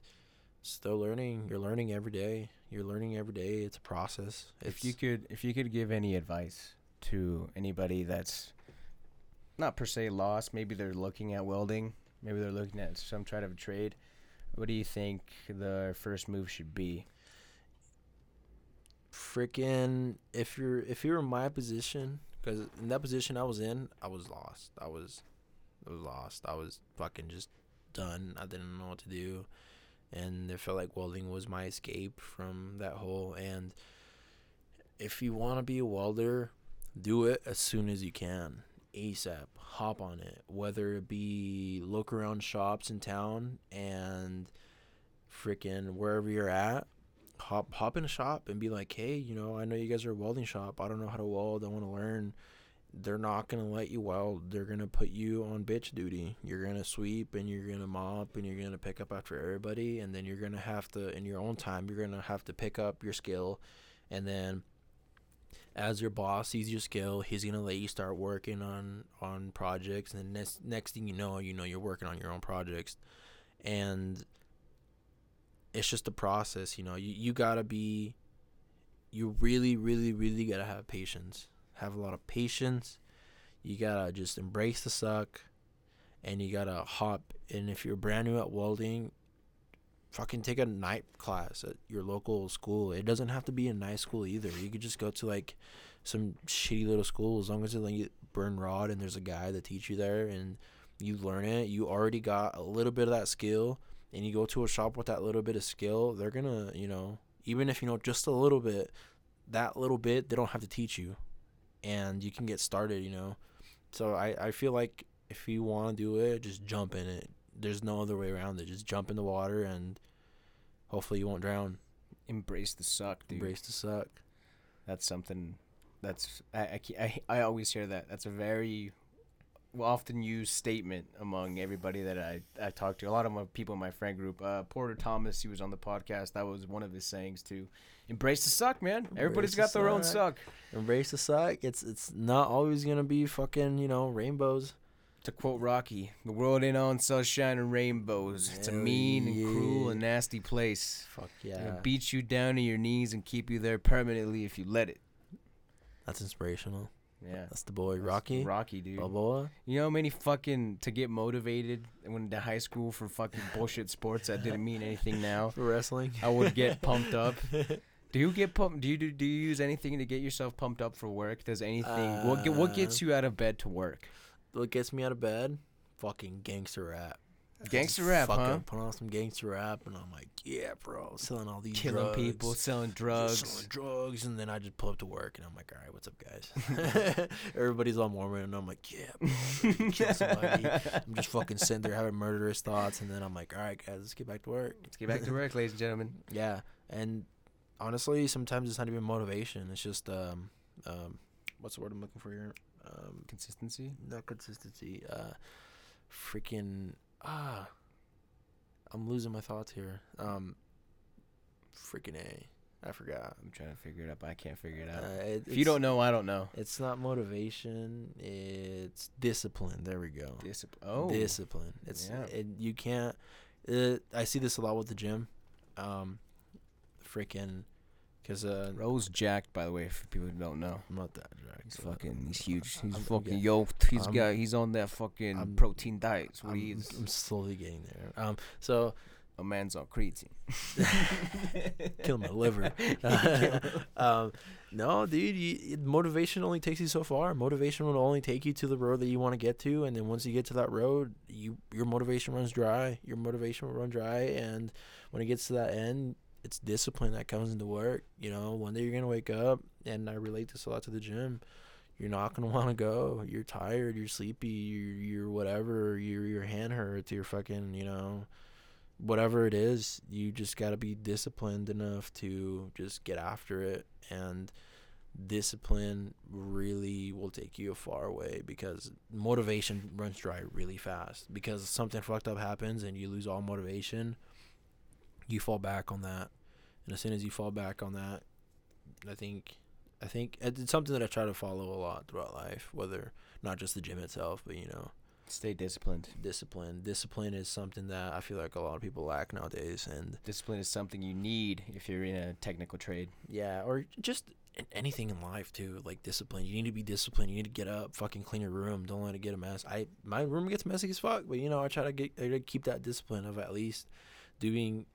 still learning. You're learning every day. You're learning every day. It's a process. If you could, if you could give any advice to anybody that's not per se lost, maybe they're looking at welding, maybe they're looking at some kind of a trade. What do you think the first move should be? freaking if you're if you're in my position because in that position i was in i was lost i was i was lost i was fucking just done i didn't know what to do and it felt like welding was my escape from that hole and if you want to be a welder do it as soon as you can asap hop on it whether it be look around shops in town and freaking wherever you're at hop hop in a shop and be like, hey, you know, I know you guys are a welding shop. I don't know how to weld. I want to learn. They're not gonna let you weld. They're gonna put you on bitch duty. You're gonna sweep and you're gonna mop and you're gonna pick up after everybody. And then you're gonna have to, in your own time, you're gonna have to pick up your skill. And then, as your boss sees your skill, he's gonna let you start working on on projects. And next next thing you know, you know you're working on your own projects, and it's just a process you know you, you gotta be you really really really gotta have patience have a lot of patience. You gotta just embrace the suck and you gotta hop. And if you're brand new at welding fucking take a night class at your local school. It doesn't have to be a nice school either. You could just go to like some shitty little school as long as like you burn rod and there's a guy that teach you there and you learn it. You already got a little bit of that skill and you go to a shop with that little bit of skill, they're gonna, you know, even if you know just a little bit, that little bit they don't have to teach you, and you can get started, you know. So I I feel like if you want to do it, just jump in it. There's no other way around it. Just jump in the water and hopefully you won't drown. Embrace the suck, dude. Embrace the suck. That's something. That's I, I, I, I always hear that. That's a very often used statement among everybody that I, I talk to. A lot of my people in my friend group. Uh, Porter Thomas, he was on the podcast. That was one of his sayings too. Embrace the suck, man. Everybody's Embrace got the their own suck. Embrace the suck. It's it's not always gonna be fucking you know rainbows. To quote Rocky, the world ain't all sunshine and rainbows. It's a mean and cruel and nasty place. Fuck yeah. It'll beat you down to your knees and keep you there permanently if you let it. That's inspirational. Yeah. That's the boy That's Rocky. Rocky, dude. Balboa. You know how many fucking to get motivated when to high school for fucking bullshit sports that didn't mean anything now. For wrestling. I would get pumped up. Do you get pumped? Do you do, do you use anything to get yourself pumped up for work? Does anything what get, what gets Uh, you out of bed to work? what gets me out of bed? Fucking gangster rap. Gangster rap, fucking huh? Put on some gangster rap, and I'm like, yeah, bro, selling all these Killing drugs, people, selling drugs. selling drugs, and then I just pull up to work, and I'm like, all right, what's up, guys? Everybody's all Mormon, and I'm like, yeah, bro, kill somebody. I'm just fucking sitting there having murderous thoughts, and then I'm like, all right, guys, let's get back to work. Let's get back to work, ladies and gentlemen. Yeah, and honestly, sometimes it's not even motivation. It's just um, um, what's the word I'm looking for here? Um, Consistency. not consistency. Uh, freaking ah, I'm losing my thoughts here. Um, freaking a, I forgot. I'm trying to figure it out, but I can't figure it out. Uh, it, if you don't know, I don't know. it's not motivation. It's discipline. There we go. Discipline. Oh, Discipline. It's Yeah. it, you can't. Uh, I see this a lot with the gym. Um, freaking, cause uh, Rose jacked, by the way, for people who don't know. I'm not that jacked. He's so fucking. He's huge. He's I'm- fucking yeah. yoked. He's I'm- got. He's on that fucking I'm- protein diet. That's what I'm, he is. I'm slowly getting there. Um, so A man's on creatine. kill my liver. um, no, dude, you, motivation only takes you so far. Motivation will only take you to the road that you want to get to, and then once you get to that road, you your motivation runs dry. Your motivation will run dry, and when it gets to that end, it's discipline that comes into work. You know, one day you're gonna wake up, and I relate this a lot to the gym. You're not gonna want to go. You're tired. You're sleepy. You're, you're whatever. Your your hand hurts. You're fucking. You know, whatever it is, you just got to be disciplined enough to just get after it. And discipline really will take you far way because motivation runs dry really fast because something fucked up happens and you lose all motivation you fall back on that and as soon as you fall back on that i think i think uh, it's something that i try to follow a lot throughout life whether not just the gym itself but you know Stay disciplined. discipline discipline is something that i feel like a lot of people lack nowadays and Discipline is something you need if you're in a technical trade. Yeah, or just anything in life too, like discipline. You need to be disciplined. You need to get up, fucking clean your room. Don't let it get a mess. I my room gets messy as fuck, but you know I try to get I try to keep that discipline of at least doing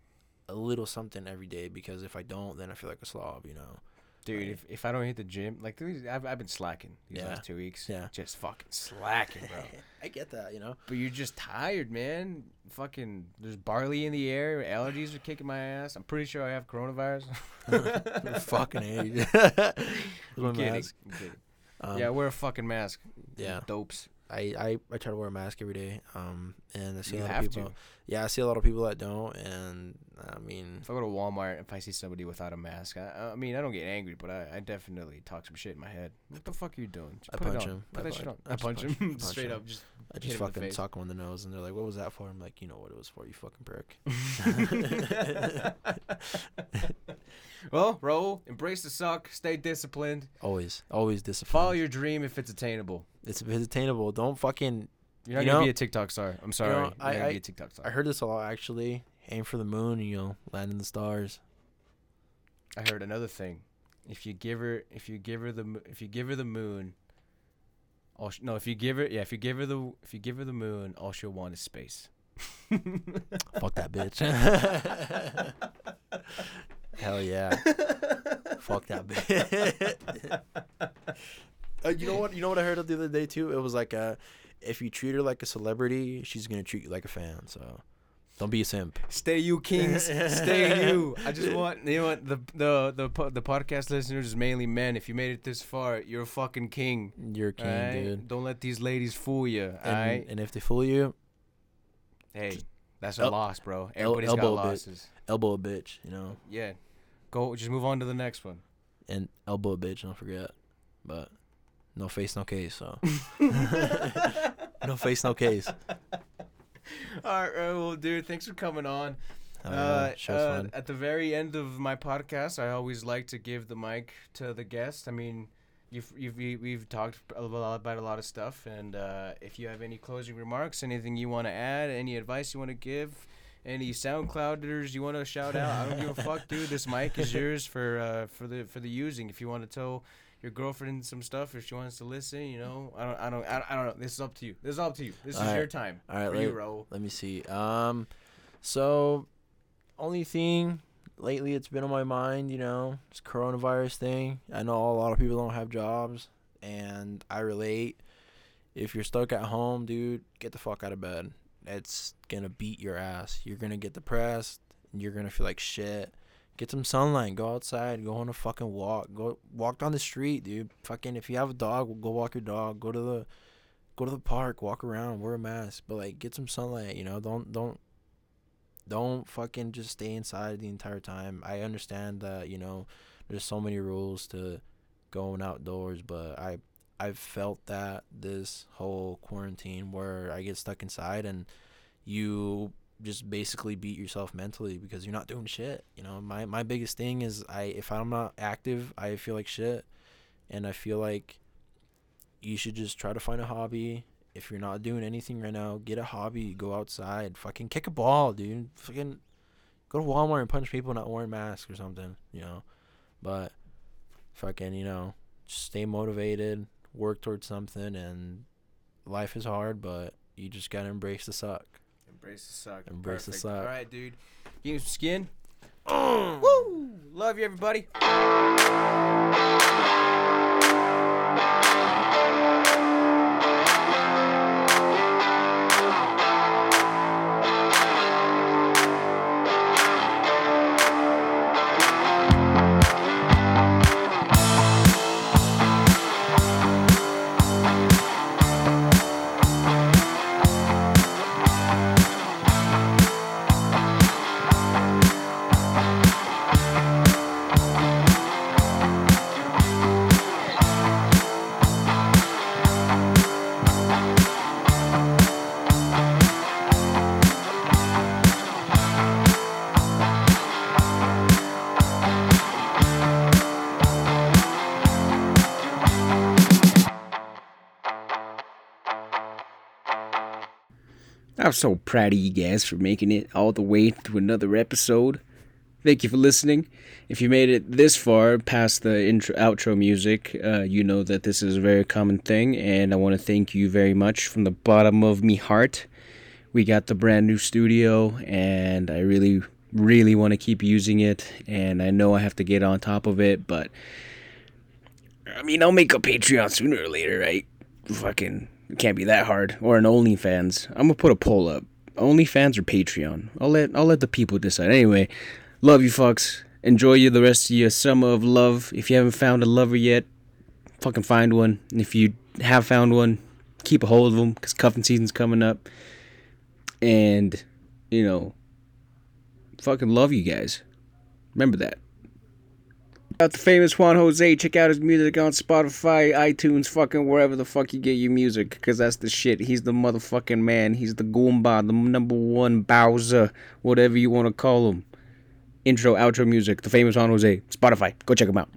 a little something every day because if I don't, then I feel like a slob. You know. Dude, Right. if, if I don't hit the gym, like I've, I've been slacking these Yeah. last two weeks. Yeah. Just fucking slacking, bro. I get that. You know. but you're just tired, man. Fucking, there's barley in the air. Allergies are kicking my ass. I'm pretty sure I have coronavirus. fucking age. I'm kidding. I'm kidding. Um, yeah, wear a fucking mask. Yeah. Dopes. I, I, I try to wear a mask every day. Um, and I see You a lot have of people. to. Yeah, I see a lot of people that don't, and I mean, If I go to Walmart, if I see somebody without a mask, I, I mean, I don't get angry, but I, I definitely talk some shit in my head. What the fuck are you doing? Just I punch him. Put I that punch- shit on. I punch punch- him straight up. Just I just him in the fucking sock him in the nose, and they're like, "What was that for?" I'm like, "You know what it was for, you fucking prick." well, roll, embrace the suck, stay disciplined, always, always discipline. follow your dream if it's attainable. It's, it's attainable. Don't fucking. You're not You gonna know- be a TikTok star. I'm sorry. know, You're I- I- be a TikTok star. I heard this a lot actually. Aim for the moon, and you'll land in the stars. I heard another thing. If you give her, if you give her the, mo- if you give her the moon, all sh- no, if you give her, yeah, if you give her the, if you give her the moon, all she'll want is space. Fuck that bitch. Hell yeah. Fuck that bitch. uh, you know what? You know what I heard the other day too. It was like, uh, if you treat her like a celebrity, she's gonna treat you like a fan. So, don't be a simp. Stay you kings, stay you. I just want you know what the the the the podcast listeners is mainly men. If you made it this far, you're a fucking king. You're a king, alright? dude. Don't let these ladies fool you. And, and if they fool you, Hey, that's a el- loss, bro. el- Everybody's got elbow a losses. elbow a bitch, you know, Yeah. Go. Just move on to the next one. and elbow a bitch. Don't forget. But no face, no case. So no face, no case. All right, well, dude, thanks for coming on. Uh, Uh, uh, at the very end of my podcast, I always like to give the mic to the guest. I mean, you've, you've we- we've talked about a lot of stuff, and uh, if you have any closing remarks, anything you want to add, any advice you want to give, any SoundClouders you want to shout out, I don't give a fuck, dude. This mic is yours for uh, for the for the using. If you want to tell your girlfriend some stuff, if she wants to listen, you know, I don't I don't I don't, I don't know. This is up to you. This is up to you. This is All your time. All right, for you, let- Raul. Let me see. Um, so only thing lately it's been on my mind, you know, this coronavirus thing. I know a lot of people don't have jobs, and I relate. If you're stuck at home, dude, get the fuck out of bed. It's gonna beat your ass. You're gonna get depressed. And you're gonna feel like shit. Get some sunlight. Go outside. Go on a fucking walk. Go walk down the street, dude. Fucking if you have a dog, go walk your dog. Go to the go to the park, walk around, wear a mask, but like get some sunlight, you know. Don't don't don't fucking just stay inside the entire time. I understand that, you know, there's so many rules to going outdoors, but I I've felt that this whole quarantine where I get stuck inside and you just basically beat yourself mentally because you're not doing shit. You know, my my biggest thing is I if I'm not active, I feel like shit. And I feel like you should just try to find a hobby. If you're not doing anything right now, get a hobby. Go outside. Fucking kick a ball, dude. Fucking go to Walmart and punch people not wearing masks or something, you know. But fucking, you know, stay motivated, work towards something, and life is hard, but you just gotta embrace the suck. Embrace the suck. Embrace the Perfect. suck. All right, dude. Give me some skin. Mm. Woo! Love you, everybody. So proud of you guys for making it all the way through another episode. Thank you for listening. If you made it this far past the intro outro music, uh, you know that this is a very common thing, and I want to thank you very much from the bottom of me heart. We got the brand new studio, and I really, really want to keep using it, and I know I have to get on top of it, but I mean, I'll make a Patreon sooner or later, right? Fucking it can't be that hard. Or an OnlyFans. I'm gonna put a poll up. OnlyFans or Patreon. I'll let I'll let the people decide. Anyway, love you fucks. Enjoy you the rest of your summer of love. If you haven't found a lover yet, fucking find one. And if you have found one, keep a hold of them because cuffing season's coming up. And you know, fucking love you guys. Remember that. Out the famous Juan Jose. Check out his music on Spotify, iTunes, fucking wherever the fuck you get your music. Because that's the shit. He's the motherfucking man. He's the Goomba, the number one Bowser, whatever you want to call him. Intro, outro music. The famous Juan Jose. Spotify. Go check him out.